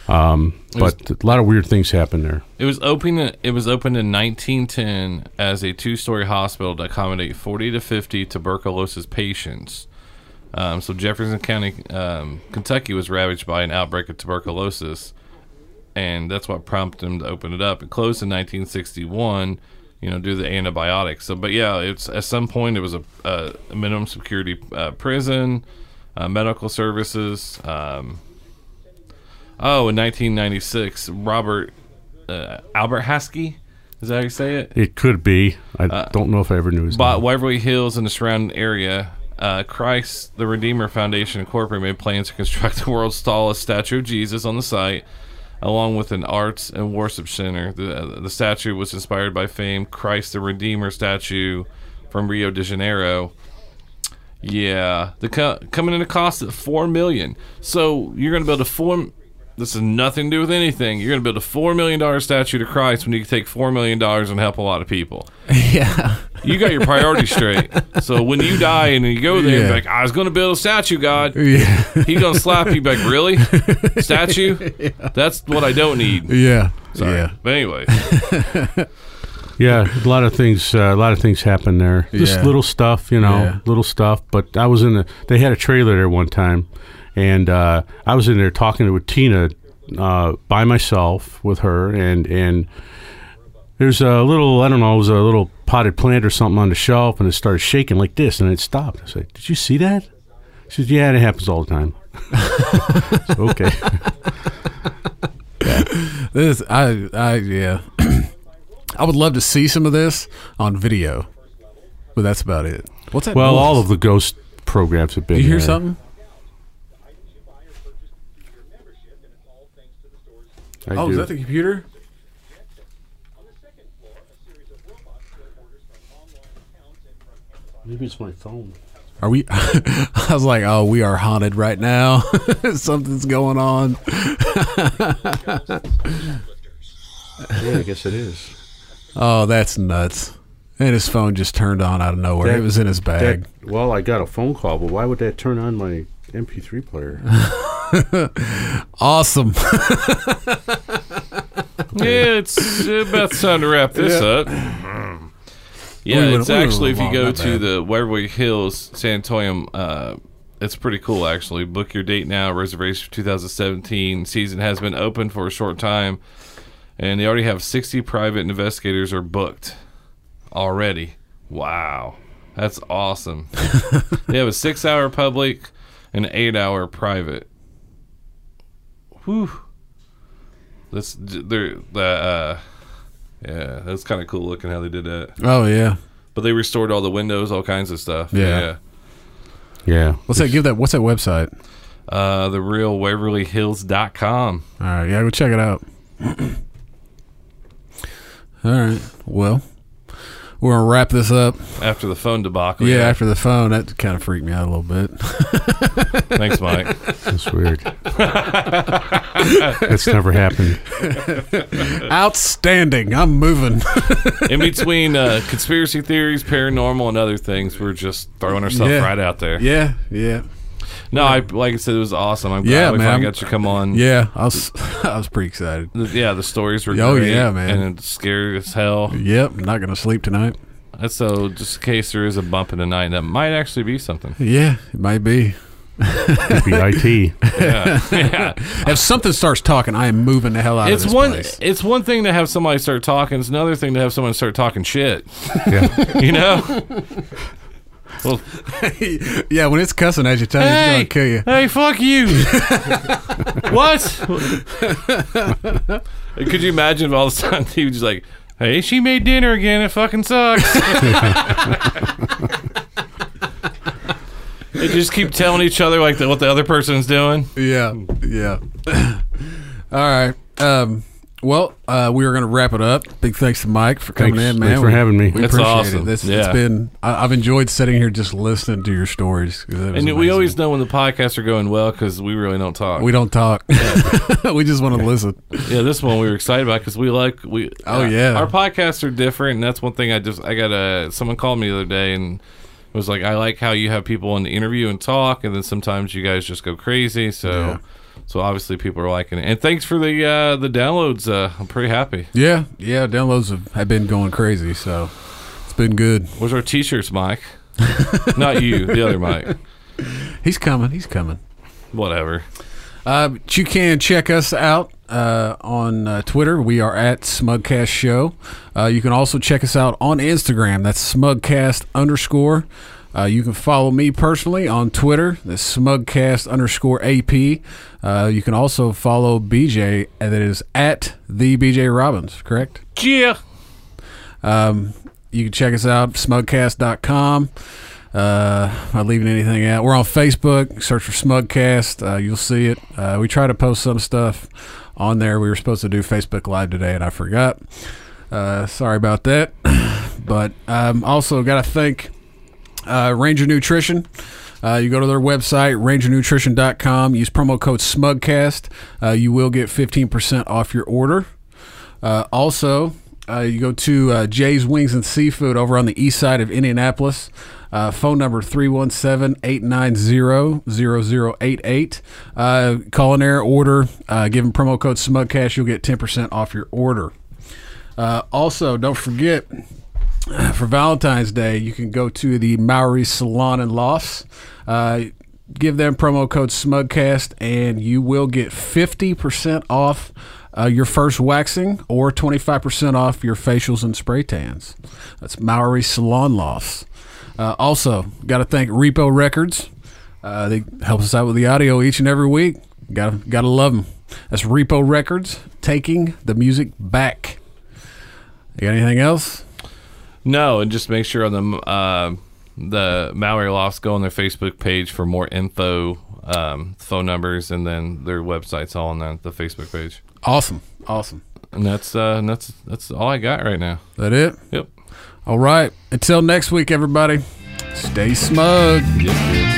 Um, was- but a lot of weird things happened there. It was open. It was opened in 1910 as a two-story hospital to accommodate 40 to 50 tuberculosis patients. Um, so Jefferson County, um, Kentucky, was ravaged by an outbreak of tuberculosis, and that's what prompted them to open it up. It closed in 1961. You know, due to the antibiotics. So, but yeah, it's at some point it was a, a minimum security uh, prison, uh, medical services. Um, oh, in 1996, Robert uh, Albert Haskey. Is that how you say it? It could be. I don't know if I ever knew his Bought name. Waverly Hills and the surrounding area. Uh, Christ the Redeemer Foundation Incorporated made plans to construct the world's tallest statue of Jesus on the site, along with an arts and worship center. The, uh, the statue was inspired by famed Christ the Redeemer statue from Rio de Janeiro. Yeah, the co- coming in a cost of four million. So you're going to build a four. This has nothing to do with anything. You're going to build a four million dollar statue to Christ when you can take four million dollars and help a lot of people. yeah. You got your priorities straight. So when you die and you go there, and Yeah. be like, I was going to build a statue, God. Yeah. He gonna slap you back. Really? Statue? That's what I don't need. Yeah. Sorry. Yeah. But anyway, Yeah, a lot of things. Uh, a lot of things happen there. Just Yeah. little stuff, you know, Yeah. little stuff. But I was in the. They had a trailer there one time, and uh, I was in there talking with Tina uh, by myself with her, and and there's a little. I don't know. It was a little potted plant or something on the shelf, and it started shaking like this, and it stopped. I said, "Did you see that?" She said, "Yeah, it happens all the time." So, okay. This I I yeah. I would love to see some of this on video, but that's about it. What's that? Well, noise? all of the ghost programs have been. Do you hear there. something? I Oh, do. is that the computer? Maybe it's my phone. Are we? I was like, oh, we are haunted right now. Something's going on. Yeah, I guess it is. Oh, that's nuts. And his phone just turned on out of nowhere. That- it was in his bag. That, well, I got a phone call, but why would that turn on my MP3 player? awesome. yeah, it's about time to wrap this up. Yeah, We it's went actually if you go to bad. the Waverly Hills Sanatorium, uh, it's pretty cool actually. Book your date now. Reservation for 2017 season has been open for a short time, and they already have 60 private investigators are booked already. Wow, that's awesome. they have a six-hour public and an eight-hour private. Whew. That's they're the uh, yeah, that's kind of cool looking how they did that. Oh yeah. But they restored all the windows, all kinds of stuff. Yeah. yeah. What's that? Give that. What's that website? Uh, the real WaverlyHills.com. All right. Yeah, go check it out. All right. Well, we're gonna wrap this up. After the phone debacle. yeah, after the phone, that kind of freaked me out a little bit. Thanks, Mike. That's weird. That's never happened. Outstanding. I'm moving. In between uh, conspiracy theories, paranormal, and other things, we're just throwing ourselves Yeah. right out there. yeah. Yeah. No, I like I said, it was awesome. I'm glad Yeah, we man. finally got you to come on. Yeah. I was. I was pretty excited. The- yeah, the stories were Oh, great. yeah, man. And it's scary as hell. Yep. Not gonna sleep tonight. And so, just in case there is a bump in the night, that might actually be something. Yeah. It might be. Could be IT. Yeah, yeah. If something starts talking, I am moving the hell out It's of this one. place. It's one thing to have somebody start talking. It's another thing to have someone start talking shit. Yeah. You know. Well, yeah, when it's cussing at you, Tony, hey, it's gonna kill you. hey, fuck you. what? Could you imagine if all of a sudden he was just like, "Hey, she made dinner again. It fucking sucks." they just keep telling each other like the, what the other person's doing. Yeah, yeah. All right. Um, well, uh, we are going to wrap it up. Big thanks to Mike for coming Thanks- in, man. thanks for We- having me. We That's appreciate awesome. it. This, Yeah. It's been. I, I've enjoyed sitting here just listening to your stories. it was And we always know when the podcasts are going well because we really don't talk. we don't talk. we just want to listen. Yeah, this one we were excited about because we like we. Oh, uh, yeah. our podcasts are different, and that's one thing I just I got a someone called me the other day and was like, I like how you have people in the interview and talk, and then sometimes you guys just go crazy. So Yeah. So obviously people are liking it. And thanks for the uh, the downloads. Uh, I'm pretty happy. Yeah, yeah. Downloads have, have been going crazy, so it's been good. Where's our t-shirts, Mike? Not you, the other Mike. He's coming. He's coming. Whatever. Uh, but you can check us out uh, on uh, Twitter. We are at Smugcast Show. Uh, you can also check us out on Instagram. That's Smugcast underscore. Uh, you can follow me personally on Twitter. That's Smugcast underscore AP. Uh, you can also follow BJ. and That is at the BJ Robbins. Correct. Yeah. Um, you can check us out, smugcast.com. Uh, am I leaving anything out? We're on Facebook. Search for Smugcast. Uh, you'll see it. Uh, we try to post some stuff on there. We were supposed to do Facebook Live today, and I forgot. Uh, sorry about that. but um, also got to thank uh, Ranger Nutrition. Uh, you go to their website, rangernutrition.com. Use promo code SMUGCAST. Uh, you will get 15% off your order. Uh, also, uh, you go to uh, Jay's Wings and Seafood over on the east side of Indianapolis. Phone number 317-890-0088. Uh, call in there, order, give them promo code SMUGCAST. You'll get 10% off your order. Also, don't forget, for Valentine's Day, you can go to the Mowry Salon and Lofts. Uh, give them promo code SMUGCAST, and you will get 50% off uh, your first waxing or 25% off your facials and spray tans. That's Mowry Salon Lofts. Uh, also, got to thank Repo Records. Uh, they help us out with the audio each and every week. Got got to love them. That's Repo Records taking the music back. You got anything else? No, and just make sure on the uh, the Mowry Lofts go on their Facebook page for more info, um, phone numbers, and then their websites all on the, the Facebook page. Awesome, awesome. And that's uh, and that's that's all I got right now. That it? Yep. All right. Until next week, everybody. Stay smug. Yep.